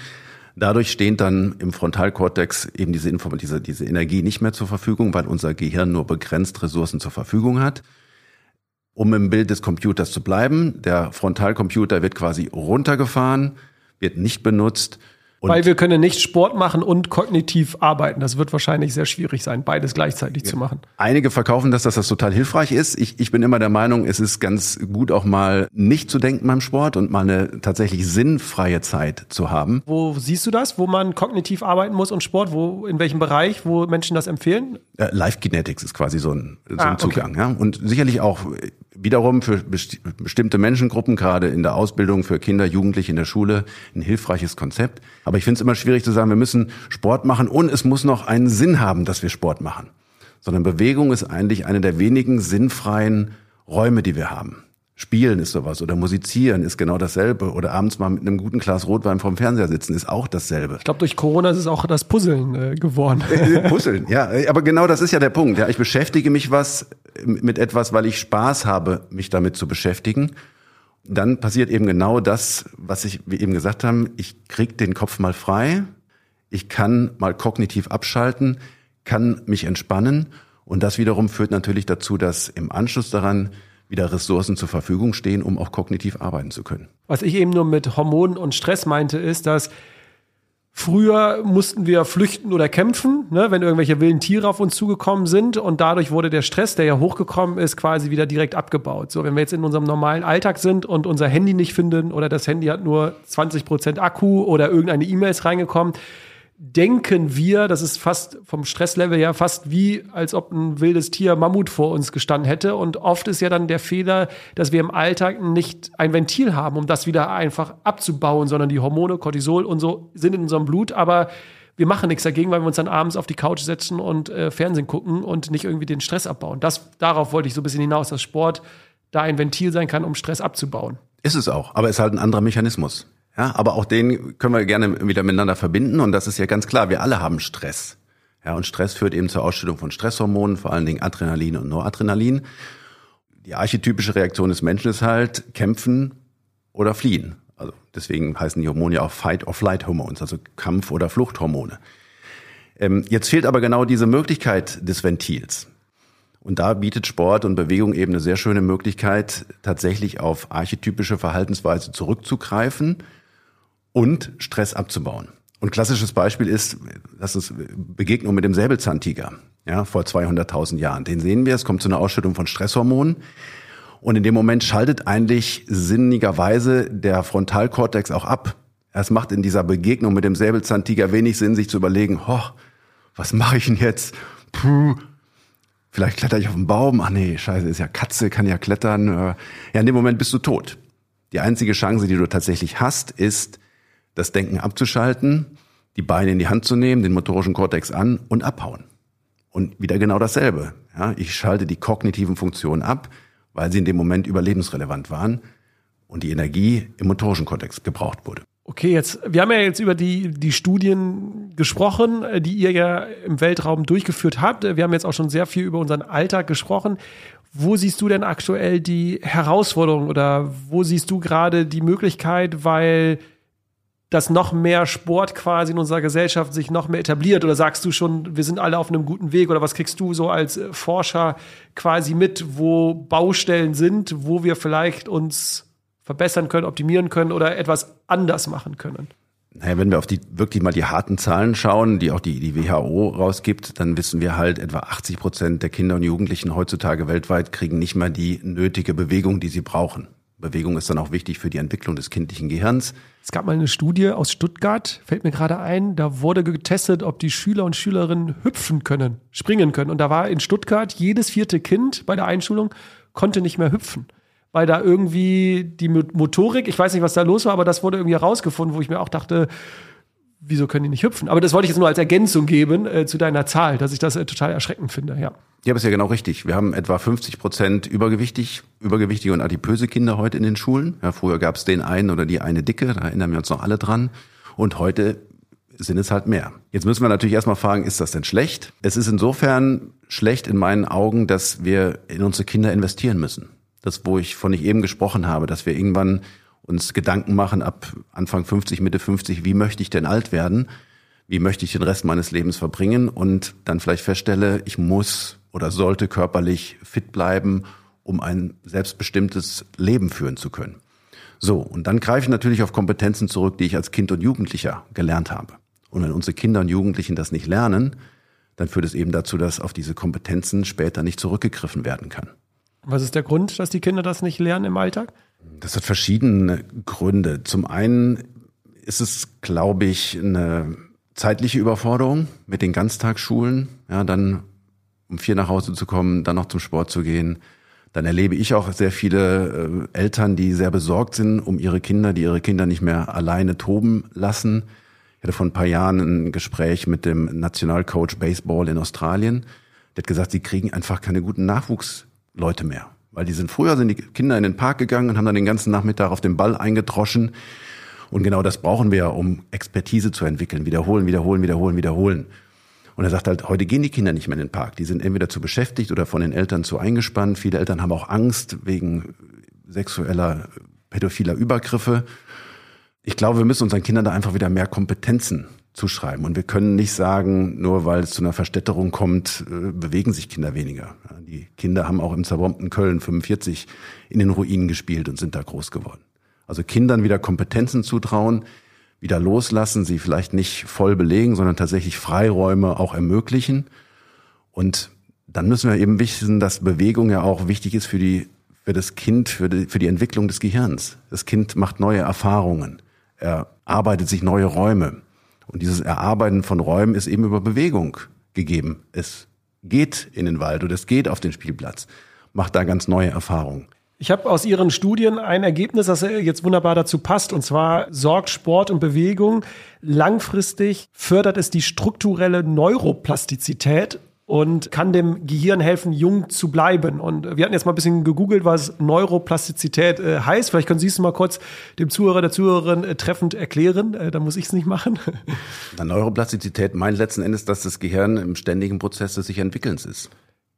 Dadurch steht dann im Frontalkortex eben diese, Inform diese, diese Energie nicht mehr zur Verfügung, weil unser Gehirn nur begrenzt Ressourcen zur Verfügung hat. Um im Bild des Computers zu bleiben, der Frontalcomputer wird quasi runtergefahren, wird nicht benutzt und Weil wir können nicht Sport machen und kognitiv arbeiten. Das wird wahrscheinlich sehr schwierig sein, beides gleichzeitig ja. zu machen. Einige verkaufen das, dass das total hilfreich ist. Ich, ich bin immer der Meinung, es ist ganz gut auch mal nicht zu denken beim Sport und mal eine tatsächlich sinnfreie Zeit zu haben. Wo siehst du das, wo man kognitiv arbeiten muss und Sport? Wo, in welchem Bereich, wo Menschen das empfehlen? Äh, Live Kinetics ist quasi so ein, so ein ah, Zugang. Okay. Ja? Und sicherlich auch wiederum für bestimmte Menschengruppen, gerade in der Ausbildung für Kinder, Jugendliche in der Schule, ein hilfreiches Konzept. Aber ich finde es immer schwierig zu sagen, wir müssen Sport machen und es muss noch einen Sinn haben, dass wir Sport machen. Sondern Bewegung ist eigentlich eine der wenigen sinnfreien Räume, die wir haben. Spielen ist sowas oder musizieren ist genau dasselbe oder abends mal mit einem guten Glas Rotwein vorm Fernseher sitzen ist auch dasselbe. Ich glaube, durch Corona ist es auch das Puzzeln äh, geworden. Äh, äh, Puzzeln, ja, aber genau das ist ja der Punkt. Ja, ich beschäftige mich was mit etwas, weil ich Spaß habe, mich damit zu beschäftigen. Dann passiert eben genau das, was ich wie eben gesagt haben. Ich krieg den Kopf mal frei. Ich kann mal kognitiv abschalten, kann mich entspannen und das wiederum führt natürlich dazu, dass im Anschluss daran wieder Ressourcen zur Verfügung stehen, um auch kognitiv arbeiten zu können. Was ich eben nur mit Hormonen und Stress meinte, ist, dass Früher mussten wir flüchten oder kämpfen, ne, wenn irgendwelche wilden Tiere auf uns zugekommen sind. Und dadurch wurde der Stress, der ja hochgekommen ist, quasi wieder direkt abgebaut. So, wenn wir jetzt in unserem normalen Alltag sind und unser Handy nicht finden oder das Handy hat nur 20 Prozent Akku oder irgendeine E-Mail ist reingekommen, denken wir, das ist fast vom Stresslevel her fast wie, als ob ein wildes Tier Mammut vor uns gestanden hätte. Und oft ist ja dann der Fehler, dass wir im Alltag nicht ein Ventil haben, um das wieder einfach abzubauen, sondern die Hormone, Cortisol und so sind in unserem Blut, aber wir machen nichts dagegen, weil wir uns dann abends auf die Couch setzen und äh, Fernsehen gucken und nicht irgendwie den Stress abbauen. Das, darauf wollte ich so ein bisschen hinaus, dass Sport da ein Ventil sein kann, um Stress abzubauen. Ist es auch, aber es ist halt ein anderer Mechanismus. Ja, aber auch den können wir gerne wieder miteinander verbinden und das ist ja ganz klar, wir alle haben Stress. Ja, und Stress führt eben zur Ausstellung von Stresshormonen, vor allen Dingen Adrenalin und Noradrenalin. Die archetypische Reaktion des Menschen ist halt kämpfen oder fliehen. Also deswegen heißen die Hormone ja auch Fight or Flight Hormones, also Kampf- oder Fluchthormone. Ähm, jetzt fehlt aber genau diese Möglichkeit des Ventils. Und da bietet Sport und Bewegung eben eine sehr schöne Möglichkeit, tatsächlich auf archetypische Verhaltensweise zurückzugreifen und Stress abzubauen. Und klassisches Beispiel ist, das ist Begegnung mit dem Säbelzahntiger, ja, vor 200.000 Jahren. Den sehen wir, es kommt zu einer Ausschüttung von Stresshormonen. Und in dem Moment schaltet eigentlich sinnigerweise der Frontalkortex auch ab. Es macht in dieser Begegnung mit dem Säbelzahntiger wenig Sinn, sich zu überlegen, hoch, was mache ich denn jetzt? Puh, vielleicht kletter ich auf den Baum. Ach nee, scheiße, ist ja Katze, kann ja klettern. Ja, in dem Moment bist du tot. Die einzige Chance, die du tatsächlich hast, ist, das Denken abzuschalten, die Beine in die Hand zu nehmen, den motorischen Kortex an und abhauen. Und wieder genau dasselbe. Ja, ich schalte die kognitiven Funktionen ab, weil sie in dem Moment überlebensrelevant waren und die Energie im motorischen Kortex gebraucht wurde. Okay, jetzt, wir haben ja jetzt über die, die Studien gesprochen, äh, die ihr ja im Weltraum durchgeführt habt. Wir haben jetzt auch schon sehr viel über unseren Alltag gesprochen. Wo siehst du denn aktuell die Herausforderung oder wo siehst du gerade die Möglichkeit, weil dass noch mehr Sport quasi in unserer Gesellschaft sich noch mehr etabliert? Oder sagst du schon, wir sind alle auf einem guten Weg? Oder was kriegst du so als äh, Forscher quasi mit, wo Baustellen sind, wo wir vielleicht uns verbessern können, optimieren können oder etwas anders machen können? Naja, wenn wir auf die wirklich mal die harten Zahlen schauen, die auch die, die WHO rausgibt, dann wissen wir halt, etwa 80 Prozent der Kinder und Jugendlichen heutzutage weltweit kriegen nicht mal die nötige Bewegung, die sie brauchen. Bewegung ist dann auch wichtig für die Entwicklung des kindlichen Gehirns. Es gab mal eine Studie aus Stuttgart, fällt mir gerade ein, da wurde getestet, ob die Schüler und Schülerinnen hüpfen können, springen können. Und da war in Stuttgart jedes vierte Kind bei der Einschulung konnte nicht mehr hüpfen. Weil da irgendwie die Motorik, ich weiß nicht, was da los war, aber das wurde irgendwie herausgefunden, wo ich mir auch dachte, wieso können die nicht hüpfen? Aber das wollte ich jetzt nur als Ergänzung geben äh, zu deiner Zahl, dass ich das äh, total erschreckend finde, ja. Ja, aber ist ja genau richtig. Wir haben etwa 50 Prozent übergewichtig, übergewichtige und adipöse Kinder heute in den Schulen. Ja, früher gab es den einen oder die eine dicke, da erinnern wir uns noch alle dran. Und heute sind es halt mehr. Jetzt müssen wir natürlich erstmal fragen, ist das denn schlecht? Es ist insofern schlecht in meinen Augen, dass wir in unsere Kinder investieren müssen. Das, wo ich von ich eben gesprochen habe, dass wir irgendwann uns Gedanken machen ab Anfang 50, Mitte 50, wie möchte ich denn alt werden? Wie möchte ich den Rest meines Lebens verbringen? Und dann vielleicht feststelle, ich muss oder sollte körperlich fit bleiben, um ein selbstbestimmtes Leben führen zu können. So, und dann greife ich natürlich auf Kompetenzen zurück, die ich als Kind und Jugendlicher gelernt habe. Und wenn unsere Kinder und Jugendlichen das nicht lernen, dann führt es eben dazu, dass auf diese Kompetenzen später nicht zurückgegriffen werden kann. Was ist der Grund, dass die Kinder das nicht lernen im Alltag? Das hat verschiedene Gründe. Zum einen ist es, glaube ich, eine zeitliche Überforderung mit den Ganztagsschulen. Ja, dann um vier nach Hause zu kommen, dann noch zum Sport zu gehen. Dann erlebe ich auch sehr viele äh, Eltern, die sehr besorgt sind um ihre Kinder, die ihre Kinder nicht mehr alleine toben lassen. Ich hatte vor ein paar Jahren ein Gespräch mit dem Nationalcoach Baseball in Australien. Der hat gesagt, sie kriegen einfach keine guten Nachwuchsleute mehr. Weil die sind früher sind die Kinder in den Park gegangen und haben dann den ganzen Nachmittag auf den Ball eingedroschen. Und genau das brauchen wir, um Expertise zu entwickeln. Wiederholen, wiederholen, wiederholen, wiederholen. Und er sagt halt, heute gehen die Kinder nicht mehr in den Park. Die sind entweder zu beschäftigt oder von den Eltern zu eingespannt. Viele Eltern haben auch Angst wegen sexueller, pädophiler Übergriffe. Ich glaube, wir müssen unseren Kindern da einfach wieder mehr Kompetenzen zuschreiben. Und wir können nicht sagen, nur weil es zu einer Verstädterung kommt, äh, bewegen sich Kinder weniger. Die Kinder haben auch im zerbombten Köln 45 in den Ruinen gespielt und sind da groß geworden. Also Kindern wieder Kompetenzen zutrauen, wieder loslassen, sie vielleicht nicht voll belegen, sondern tatsächlich Freiräume auch ermöglichen. Und dann müssen wir eben wissen, dass Bewegung ja auch wichtig ist für die, für das Kind, für die, für die Entwicklung des Gehirns. Das Kind macht neue Erfahrungen. Er arbeitet sich neue Räume. Und dieses Erarbeiten von Räumen ist eben über Bewegung gegeben. Es geht in den Wald oder es geht auf den Spielplatz, macht da ganz neue Erfahrungen. Ich habe aus Ihren Studien ein Ergebnis, das jetzt wunderbar dazu passt. Und zwar sorgt Sport und Bewegung langfristig, fördert es die strukturelle Neuroplastizität und kann dem Gehirn helfen, jung zu bleiben. Und wir hatten jetzt mal ein bisschen gegoogelt, was Neuroplastizität äh, heißt. Vielleicht können Sie es mal kurz dem Zuhörer, der Zuhörerin äh, treffend erklären. Äh, da muss ich es nicht machen. Neuroplastizität meint letzten Endes, dass das Gehirn im ständigen Prozess des sich Entwickelns ist.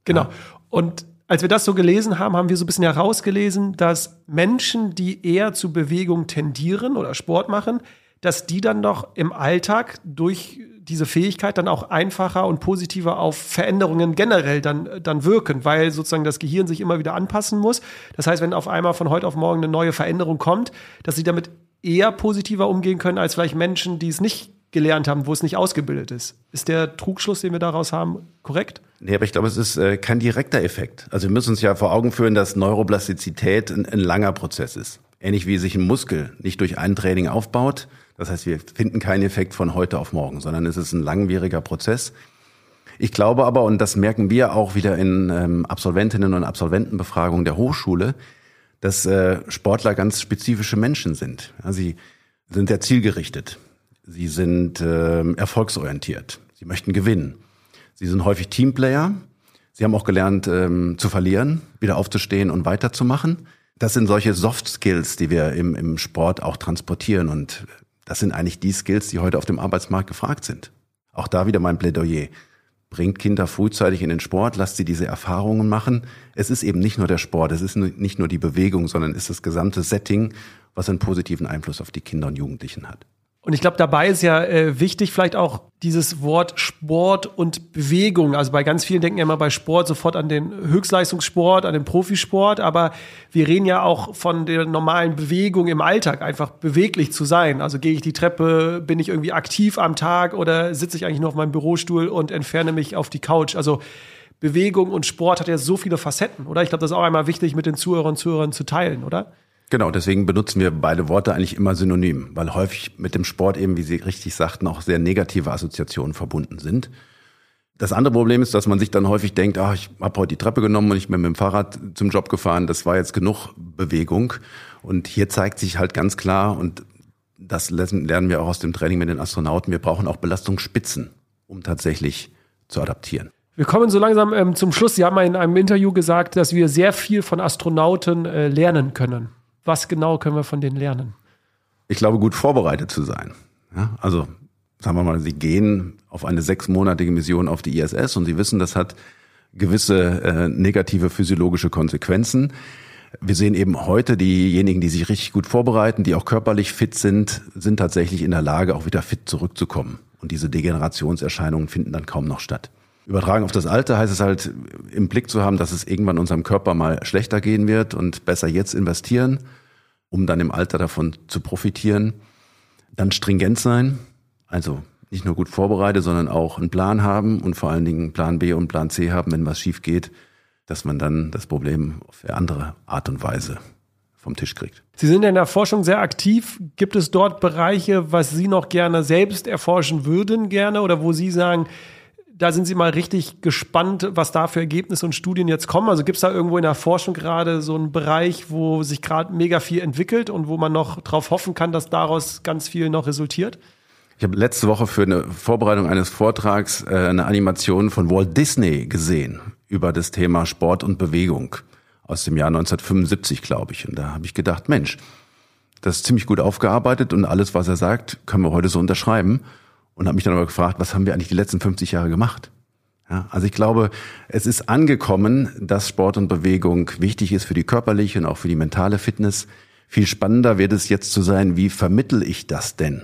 Genau. Ja. Und als wir das so gelesen haben, haben wir so ein bisschen herausgelesen, dass Menschen, die eher zu Bewegung tendieren oder Sport machen, dass die dann doch im Alltag durch diese Fähigkeit dann auch einfacher und positiver auf Veränderungen generell dann, dann wirken, weil sozusagen das Gehirn sich immer wieder anpassen muss. Das heißt, wenn auf einmal von heute auf morgen eine neue Veränderung kommt, dass sie damit eher positiver umgehen können als vielleicht Menschen, die es nicht gelernt haben, wo es nicht ausgebildet ist. Ist der Trugschluss, den wir daraus haben, korrekt? Nee, aber ich glaube, es ist äh, kein direkter Effekt. Also wir müssen uns ja vor Augen führen, dass Neuroplastizität ein, ein langer Prozess ist. Ähnlich wie sich ein Muskel nicht durch ein Training aufbaut. Das heißt, wir finden keinen Effekt von heute auf morgen, sondern es ist ein langwieriger Prozess. Ich glaube aber, und das merken wir auch wieder in ähm, Absolventinnen und Absolventenbefragungen der Hochschule, dass äh, Sportler ganz spezifische Menschen sind. Ja, sie sind sehr zielgerichtet. Sie sind äh, erfolgsorientiert. Sie möchten gewinnen. Sie sind häufig Teamplayer. Sie haben auch gelernt ähm, zu verlieren, wieder aufzustehen und weiterzumachen. Das sind solche Soft Skills, die wir im, im Sport auch transportieren. Und das sind eigentlich die Skills, die heute auf dem Arbeitsmarkt gefragt sind. Auch da wieder mein Plädoyer. Bringt Kinder frühzeitig in den Sport, lasst sie diese Erfahrungen machen. Es ist eben nicht nur der Sport, es ist nicht nur die Bewegung, sondern es ist das gesamte Setting, was einen positiven Einfluss auf die Kinder und Jugendlichen hat. Und ich glaube, dabei ist ja äh, wichtig vielleicht auch dieses Wort Sport und Bewegung. Also bei ganz vielen denken ja immer bei Sport sofort an den Höchstleistungssport, an den Profisport, aber wir reden ja auch von der normalen Bewegung im Alltag, einfach beweglich zu sein. Also gehe ich die Treppe, bin ich irgendwie aktiv am Tag oder sitze ich eigentlich nur auf meinem Bürostuhl und entferne mich auf die Couch. Also Bewegung und Sport hat ja so viele Facetten, oder? Ich glaube, das ist auch einmal wichtig mit den Zuhörern und Zuhörern zu teilen, oder? Genau, deswegen benutzen wir beide Worte eigentlich immer synonym, weil häufig mit dem Sport eben, wie Sie richtig sagten, auch sehr negative Assoziationen verbunden sind. Das andere Problem ist, dass man sich dann häufig denkt, ach, ich habe heute die Treppe genommen und ich bin mit dem Fahrrad zum Job gefahren, das war jetzt genug Bewegung. Und hier zeigt sich halt ganz klar, und das lernen wir auch aus dem Training mit den Astronauten, wir brauchen auch Belastungsspitzen, um tatsächlich zu adaptieren. Wir kommen so langsam ähm, zum Schluss. Sie haben in einem Interview gesagt, dass wir sehr viel von Astronauten äh, lernen können. Was genau können wir von denen lernen? Ich glaube, gut vorbereitet zu sein. Ja, also sagen wir mal, sie gehen auf eine sechsmonatige Mission auf die ISS und sie wissen, das hat gewisse äh, negative physiologische Konsequenzen. Wir sehen eben heute diejenigen, die sich richtig gut vorbereiten, die auch körperlich fit sind, sind tatsächlich in der Lage, auch wieder fit zurückzukommen. Und diese Degenerationserscheinungen finden dann kaum noch statt. Übertragen auf das Alter heißt es halt, im Blick zu haben, dass es irgendwann unserem Körper mal schlechter gehen wird und besser jetzt investieren, um dann im Alter davon zu profitieren. Dann stringent sein, also nicht nur gut vorbereitet, sondern auch einen Plan haben und vor allen Dingen Plan B und Plan C haben, wenn was schief geht, dass man dann das Problem auf eine andere Art und Weise vom Tisch kriegt. Sie sind in der Forschung sehr aktiv. Gibt es dort Bereiche, was Sie noch gerne selbst erforschen würden, gerne, oder wo Sie sagen, da sind Sie mal richtig gespannt, was da für Ergebnisse und Studien jetzt kommen. Also gibt es da irgendwo in der Forschung gerade so einen Bereich, wo sich gerade mega viel entwickelt und wo man noch darauf hoffen kann, dass daraus ganz viel noch resultiert? Ich habe letzte Woche für eine Vorbereitung eines Vortrags äh, eine Animation von Walt Disney gesehen über das Thema Sport und Bewegung aus dem Jahr 1975, glaube ich. Und da habe ich gedacht, Mensch, das ist ziemlich gut aufgearbeitet und alles, was er sagt, können wir heute so unterschreiben und habe mich dann aber gefragt, was haben wir eigentlich die letzten 50 Jahre gemacht? Ja, also ich glaube, es ist angekommen, dass Sport und Bewegung wichtig ist für die körperliche und auch für die mentale Fitness. Viel spannender wird es jetzt zu sein, wie vermittel ich das denn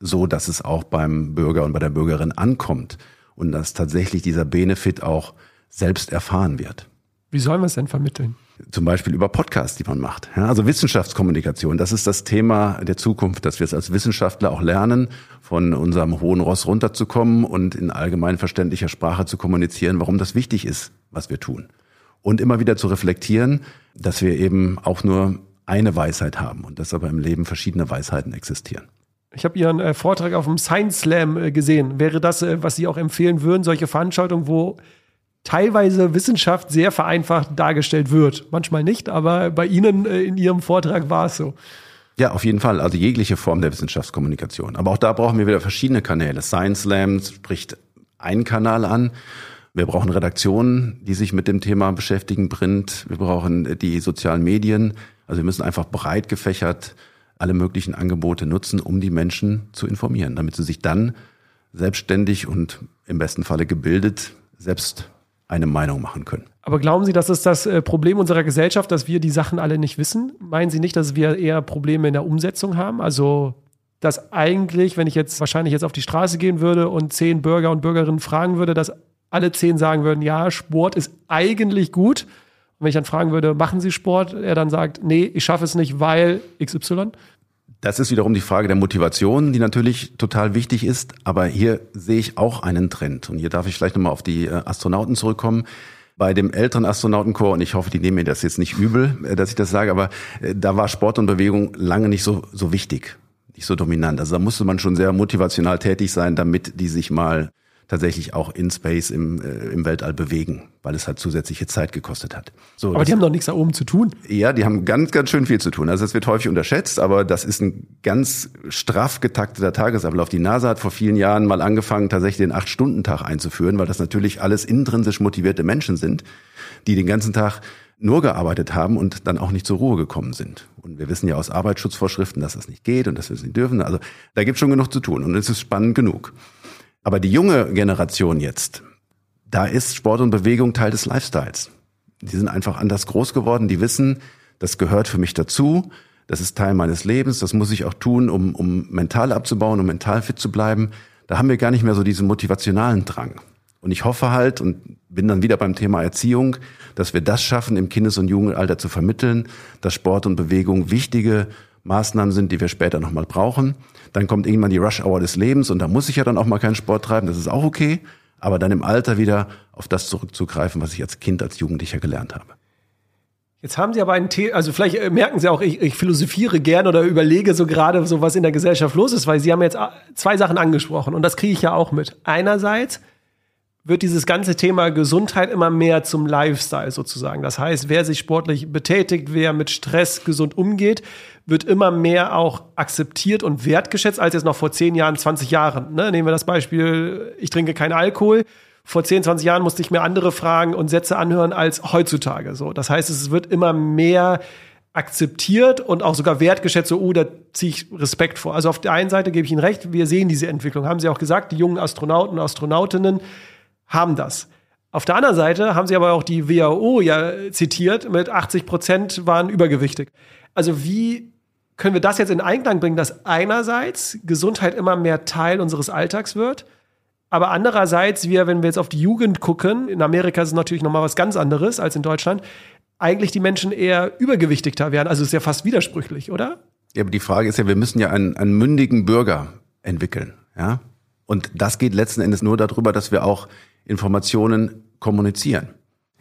so, dass es auch beim Bürger und bei der Bürgerin ankommt und dass tatsächlich dieser Benefit auch selbst erfahren wird. Wie sollen wir es denn vermitteln? Zum Beispiel über Podcasts, die man macht. Ja, also Wissenschaftskommunikation, das ist das Thema der Zukunft, dass wir es als Wissenschaftler auch lernen, von unserem hohen Ross runterzukommen und in allgemein verständlicher Sprache zu kommunizieren, warum das wichtig ist, was wir tun. Und immer wieder zu reflektieren, dass wir eben auch nur eine Weisheit haben und dass aber im Leben verschiedene Weisheiten existieren. Ich habe Ihren äh, Vortrag auf dem Science Slam äh, gesehen. Wäre das, äh, was Sie auch empfehlen würden, solche Veranstaltungen, wo teilweise Wissenschaft sehr vereinfacht dargestellt wird. Manchmal nicht, aber bei Ihnen äh, in Ihrem Vortrag war es so. Ja, auf jeden Fall. Also jegliche Form der Wissenschaftskommunikation. Aber auch da brauchen wir wieder verschiedene Kanäle. Science Slam spricht einen Kanal an. Wir brauchen Redaktionen, die sich mit dem Thema beschäftigen, Print. Wir brauchen die sozialen Medien. Also wir müssen einfach breit gefächert alle möglichen Angebote nutzen, um die Menschen zu informieren, damit sie sich dann selbstständig und im besten Falle gebildet selbst eine Meinung machen können. Aber glauben Sie, das ist das äh, Problem unserer Gesellschaft, dass wir die Sachen alle nicht wissen? Meinen Sie nicht, dass wir eher Probleme in der Umsetzung haben? Also, dass eigentlich, wenn ich jetzt wahrscheinlich jetzt auf die Straße gehen würde und zehn Bürger und Bürgerinnen fragen würde, dass alle zehn sagen würden, ja, Sport ist eigentlich gut. Und wenn ich dann fragen würde, machen Sie Sport? Er dann sagt, nee, ich schaffe es nicht, weil XY. Das ist wiederum die Frage der Motivation, die natürlich total wichtig ist. Aber hier sehe ich auch einen Trend. Und hier darf ich vielleicht nochmal auf die äh, Astronauten zurückkommen. Bei dem älteren Astronautenchor, und ich hoffe, die nehmen mir das jetzt nicht übel, äh, dass ich das sage, aber äh, da war Sport und Bewegung lange nicht so, so wichtig, nicht so dominant. Also da musste man schon sehr motivational tätig sein, damit die sich mal tatsächlich auch in Space im, äh, im Weltall bewegen, weil es halt zusätzliche Zeit gekostet hat. So, aber die haben doch nichts da oben zu tun. Ja, die haben ganz, ganz schön viel zu tun. Also es wird häufig unterschätzt, aber das ist ein ganz straff getakteter Tagesablauf. Die NASA hat vor vielen Jahren mal angefangen, tatsächlich den Acht-Stunden-Tag einzuführen, weil das natürlich alles intrinsisch motivierte Menschen sind, die den ganzen Tag nur gearbeitet haben und dann auch nicht zur Ruhe gekommen sind. Und wir wissen ja aus Arbeitsschutzvorschriften, dass das nicht geht und dass wir es nicht dürfen. Also da gibt es schon genug zu tun und es ist spannend genug. Aber die junge Generation jetzt, da ist Sport und Bewegung Teil des Lifestyles. Die sind einfach anders groß geworden, die wissen, das gehört für mich dazu, das ist Teil meines Lebens, das muss ich auch tun, um, um mental abzubauen, um mental fit zu bleiben. Da haben wir gar nicht mehr so diesen motivationalen Drang. Und ich hoffe halt und bin dann wieder beim Thema Erziehung, dass wir das schaffen, im Kindes- und Jugendalter zu vermitteln, dass Sport und Bewegung wichtige Maßnahmen sind, die wir später nochmal brauchen. Dann kommt irgendwann die Rush-Hour des Lebens und da muss ich ja dann auch mal keinen Sport treiben, das ist auch okay. Aber dann im Alter wieder auf das zurückzugreifen, was ich als Kind, als Jugendlicher gelernt habe. Jetzt haben Sie aber ein Thema, also vielleicht äh, merken Sie auch, ich, ich philosophiere gern oder überlege so gerade so, was in der Gesellschaft los ist, weil Sie haben jetzt äh, zwei Sachen angesprochen und das kriege ich ja auch mit. Einerseits wird dieses ganze Thema Gesundheit immer mehr zum Lifestyle sozusagen. Das heißt, wer sich sportlich betätigt, wer mit Stress gesund umgeht, wird immer mehr auch akzeptiert und wertgeschätzt als jetzt noch vor 10 Jahren, 20 Jahren. Ne? Nehmen wir das Beispiel, ich trinke keinen Alkohol. Vor 10, 20 Jahren musste ich mir andere Fragen und Sätze anhören als heutzutage. So, das heißt, es wird immer mehr akzeptiert und auch sogar wertgeschätzt, so, oh, da ziehe ich Respekt vor. Also auf der einen Seite gebe ich Ihnen recht, wir sehen diese Entwicklung, haben Sie auch gesagt, die jungen Astronauten und Astronautinnen haben das. Auf der anderen Seite haben sie aber auch die WHO ja zitiert, mit 80 Prozent waren übergewichtig. Also wie können wir das jetzt in Einklang bringen, dass einerseits Gesundheit immer mehr Teil unseres Alltags wird, aber andererseits wir, wenn wir jetzt auf die Jugend gucken, in Amerika ist es natürlich nochmal was ganz anderes als in Deutschland, eigentlich die Menschen eher übergewichtigter werden. Also ist ja fast widersprüchlich, oder? Ja, aber die Frage ist ja, wir müssen ja einen, einen mündigen Bürger entwickeln, ja. Und das geht letzten Endes nur darüber, dass wir auch Informationen kommunizieren.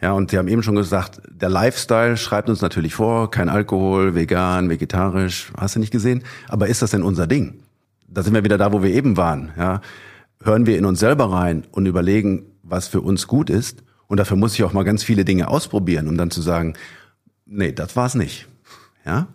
Ja, und Sie haben eben schon gesagt, der Lifestyle schreibt uns natürlich vor, kein Alkohol, vegan, vegetarisch, hast du nicht gesehen? Aber ist das denn unser Ding? Da sind wir wieder da, wo wir eben waren. Ja, hören wir in uns selber rein und überlegen, was für uns gut ist. Und dafür muss ich auch mal ganz viele Dinge ausprobieren, um dann zu sagen, nee, das war's nicht. Ja,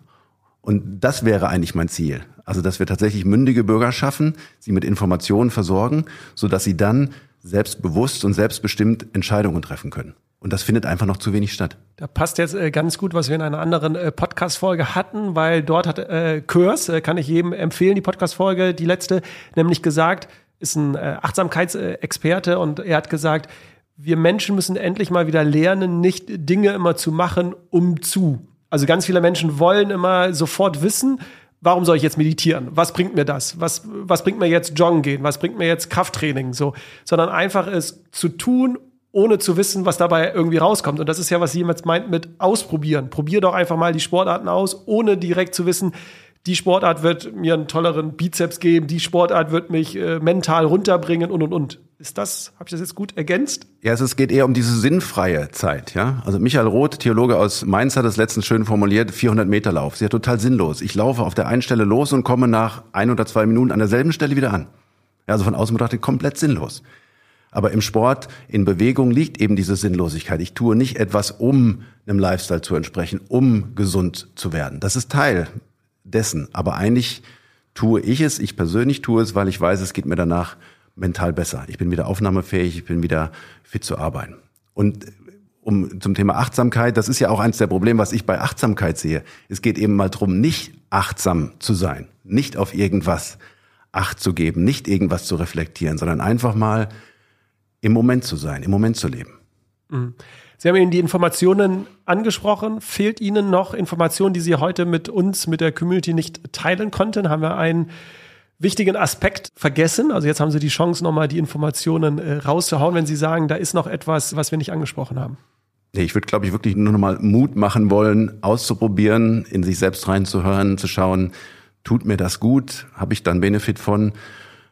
und das wäre eigentlich mein Ziel. Also, dass wir tatsächlich mündige Bürger schaffen, sie mit Informationen versorgen, so dass sie dann selbstbewusst und selbstbestimmt Entscheidungen treffen können. Und das findet einfach noch zu wenig statt. Da passt jetzt äh, ganz gut, was wir in einer anderen äh, Podcast-Folge hatten, weil dort hat äh, Körs, äh, kann ich jedem empfehlen, die Podcast-Folge, die letzte, nämlich gesagt, ist ein Achtsamkeitsexperte und er hat gesagt, wir Menschen müssen endlich mal wieder lernen, nicht Dinge immer zu machen, um zu. Also ganz viele Menschen wollen immer sofort wissen, warum soll ich jetzt meditieren? Was bringt mir das? Was, was bringt mir jetzt Joggen gehen? Was bringt mir jetzt Krafttraining? So, sondern einfach es zu tun, ohne zu wissen, was dabei irgendwie rauskommt. Und das ist ja, was jemand meint mit ausprobieren. Probier doch einfach mal die Sportarten aus, ohne direkt zu wissen, die Sportart wird mir einen tolleren Bizeps geben, die Sportart wird mich äh, mental runterbringen und und und. Ist das, habe ich das jetzt gut ergänzt? Ja, es geht eher um diese sinnfreie Zeit, ja. Also Michael Roth, Theologe aus Mainz, hat das letztens schön formuliert, 400 Meter Lauf. Ist ja total sinnlos. Ich laufe auf der einen Stelle los und komme nach ein oder zwei Minuten an derselben Stelle wieder an. Ja, also von außen betrachtet komplett sinnlos. Aber im Sport, in Bewegung liegt eben diese Sinnlosigkeit. Ich tue nicht etwas, um einem Lifestyle zu entsprechen, um gesund zu werden. Das ist Teil dessen. Aber eigentlich tue ich es, ich persönlich tue es, weil ich weiß, es geht mir danach mental besser. Ich bin wieder aufnahmefähig, ich bin wieder fit zu arbeiten. Und um zum Thema Achtsamkeit, das ist ja auch eins der Probleme, was ich bei Achtsamkeit sehe. Es geht eben mal drum, nicht achtsam zu sein, nicht auf irgendwas Acht zu geben, nicht irgendwas zu reflektieren, sondern einfach mal im Moment zu sein, im Moment zu leben. Mhm. Sie haben Ihnen die Informationen angesprochen. Fehlt Ihnen noch Informationen, die Sie heute mit uns, mit der Community nicht teilen konnten? Haben wir einen wichtigen Aspekt vergessen? Also jetzt haben Sie die Chance, nochmal die Informationen äh, rauszuhauen, wenn Sie sagen, da ist noch etwas, was wir nicht angesprochen haben. Ich würde, glaube ich, wirklich nur nochmal Mut machen wollen, auszuprobieren, in sich selbst reinzuhören, zu schauen, tut mir das gut? Habe ich dann Benefit von?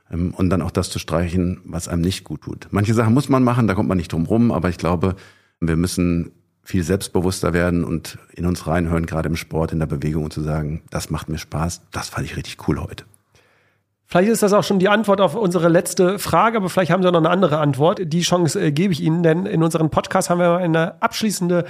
Ähm, und dann auch das zu streichen, was einem nicht gut tut. Manche Sachen muss man machen, da kommt man nicht drum rum, aber ich glaube, wir müssen viel selbstbewusster werden und in uns reinhören, gerade im Sport, in der Bewegung und zu sagen, das macht mir Spaß, das fand ich richtig cool heute. Vielleicht ist das auch schon die Antwort auf unsere letzte Frage, aber vielleicht haben Sie noch eine andere Antwort. Die Chance äh, gebe ich Ihnen, denn in unserem Podcast haben wir eine abschließende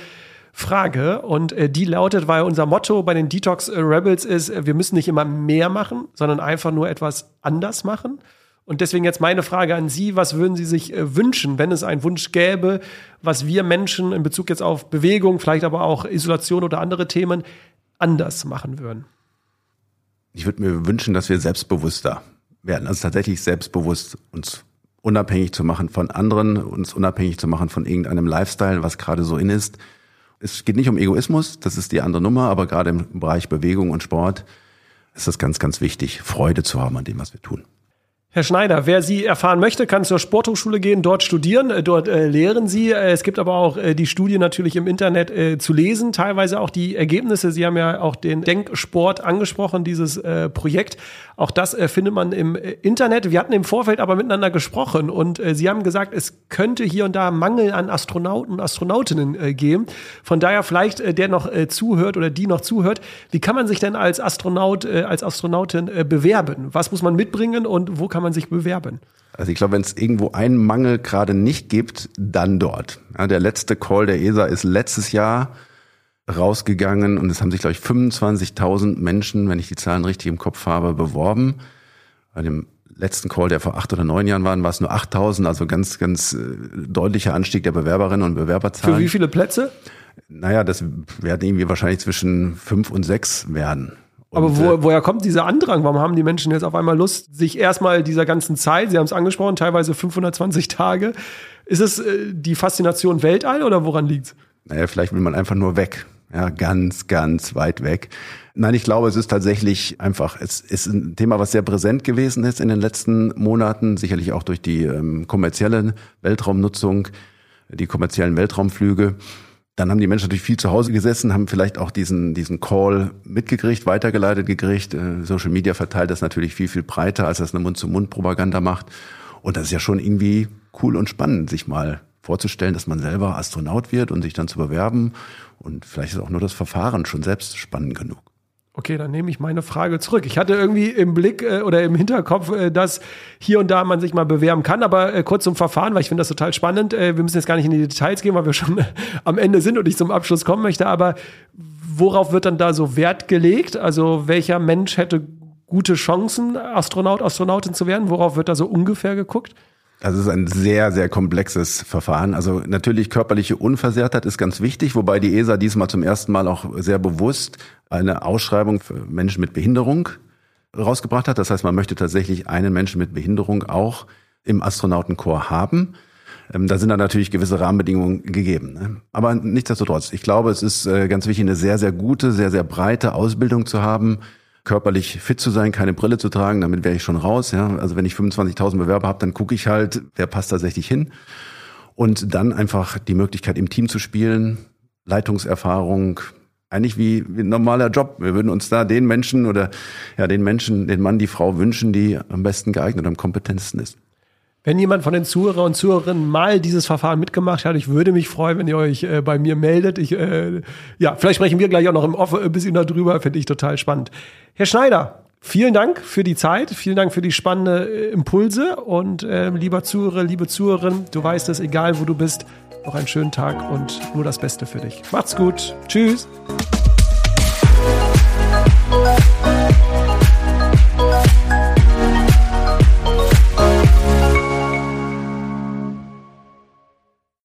Frage und äh, die lautet, weil unser Motto bei den Detox Rebels ist, äh, wir müssen nicht immer mehr machen, sondern einfach nur etwas anders machen. Und deswegen jetzt meine Frage an Sie, was würden Sie sich äh, wünschen, wenn es einen Wunsch gäbe, was wir Menschen in Bezug jetzt auf Bewegung, vielleicht aber auch Isolation oder andere Themen anders machen würden? Ich würde mir wünschen, dass wir selbstbewusster werden, also tatsächlich selbstbewusst uns unabhängig zu machen von anderen, uns unabhängig zu machen von irgendeinem Lifestyle, was gerade so in ist es geht nicht um Egoismus, das ist die andere Nummer, aber gerade im Bereich Bewegung und Sport ist es ganz, ganz wichtig, Freude zu haben an dem, was wir tun. Herr Schneider, wer Sie erfahren möchte, kann zur Sporthochschule gehen, dort studieren, äh, dort äh, lehren Sie. Äh, es gibt aber auch äh, die Studie natürlich im Internet äh, zu lesen, teilweise auch die Ergebnisse. Sie haben ja auch den Denksport angesprochen, dieses äh, Projekt. Auch das findet man im Internet. Wir hatten im Vorfeld aber miteinander gesprochen und Sie haben gesagt, es könnte hier und da Mangel an Astronauten und Astronautinnen geben. Von daher vielleicht der noch zuhört oder die noch zuhört. Wie kann man sich denn als Astronaut, als Astronautin bewerben? Was muss man mitbringen und wo kann kann man sich bewerben? Also ich glaube, wenn es irgendwo einen Mangel gerade nicht gibt, dann dort. Ja, der letzte Call der ESA ist letztes Jahr rausgegangen und es haben sich, glaube ich, 25.000 Menschen, wenn ich die Zahlen richtig im Kopf habe, beworben. Bei dem letzten Call, der vor acht oder neun Jahren war, war es nur 8.000, also ganz, ganz äh, deutlicher Anstieg der Bewerberinnen und Bewerberzahlen. Für wie viele Plätze? Naja, das werden irgendwie wahrscheinlich zwischen fünf und sechs werden. Aber wo, äh, woher kommt dieser Andrang? Warum haben die Menschen jetzt auf einmal Lust, sich erstmal dieser ganzen Zeit, Sie haben es angesprochen, teilweise 520 Tage, Ist es äh, die Faszination Weltall oder woran liegt's? Naja, vielleicht will man einfach nur weg. Ja, ganz, ganz weit weg. Nein, ich glaube, es ist tatsächlich einfach, es ist ein Thema, was sehr präsent gewesen ist in den letzten Monaten, sicherlich auch durch die ähm, kommerzielle Weltraumnutzung, die kommerziellen Weltraumflüge. Dann haben die Menschen natürlich viel zu Hause gesessen, haben vielleicht auch diesen, diesen Call mitgekriegt, weitergeleitet gekriegt. Äh, Social Media verteilt das natürlich viel, viel breiter, als das eine Mund-zu-Mund-Propaganda macht. Und das ist ja schon irgendwie cool und spannend, sich mal vorzustellen, dass man selber Astronaut wird und sich dann zu bewerben. Und vielleicht ist auch nur das Verfahren schon selbst spannend genug. Okay, dann nehme ich meine Frage zurück. Ich hatte irgendwie im Blick äh, oder im Hinterkopf, äh, dass hier und da man sich mal bewerben kann, aber äh, kurz zum Verfahren, weil ich finde das total spannend. Äh, wir müssen jetzt gar nicht in die Details gehen, weil wir schon am Ende sind und ich zum Abschluss kommen möchte, aber worauf wird dann da so Wert gelegt? Also welcher Mensch hätte gute Chancen, Astronaut, Astronautin zu werden? Worauf wird da so ungefähr geguckt? Also es ist ein sehr, sehr komplexes Verfahren. Also natürlich körperliche Unversehrtheit ist ganz wichtig, wobei die ESA diesmal zum ersten Mal auch sehr bewusst eine Ausschreibung für Menschen mit Behinderung rausgebracht hat. Das heißt, man möchte tatsächlich einen Menschen mit Behinderung auch im Astronautenkorps haben. Ähm, da sind dann natürlich gewisse Rahmenbedingungen gegeben. Ne? Aber nichtsdestotrotz, ich glaube, es ist äh, ganz wichtig, eine sehr, sehr gute, sehr, sehr breite Ausbildung zu haben körperlich fit zu sein, keine Brille zu tragen, damit wäre ich schon raus. Ja? Also wenn ich 25.000 Bewerber habe, dann gucke ich halt, wer passt tatsächlich hin. Und dann einfach die Möglichkeit im Team zu spielen, Leitungserfahrung, eigentlich wie, wie ein normaler Job. Wir würden uns da den Menschen oder ja den Menschen, den Mann, die Frau wünschen, die am besten geeignet und am kompetentesten ist. Wenn jemand von den Zuhörer und Zuhörerinnen mal dieses Verfahren mitgemacht hat, ich würde mich freuen, wenn ihr euch äh, bei mir meldet. Ich, äh, ja, vielleicht sprechen wir gleich auch noch im Off ein bisschen darüber, finde ich total spannend. Herr Schneider, vielen Dank für die Zeit, vielen Dank für die spannenden äh, Impulse und äh, lieber Zuhörer, liebe Zuhörerin, du weißt es, egal wo du bist, noch einen schönen Tag und nur das Beste für dich. Macht's gut. Tschüss.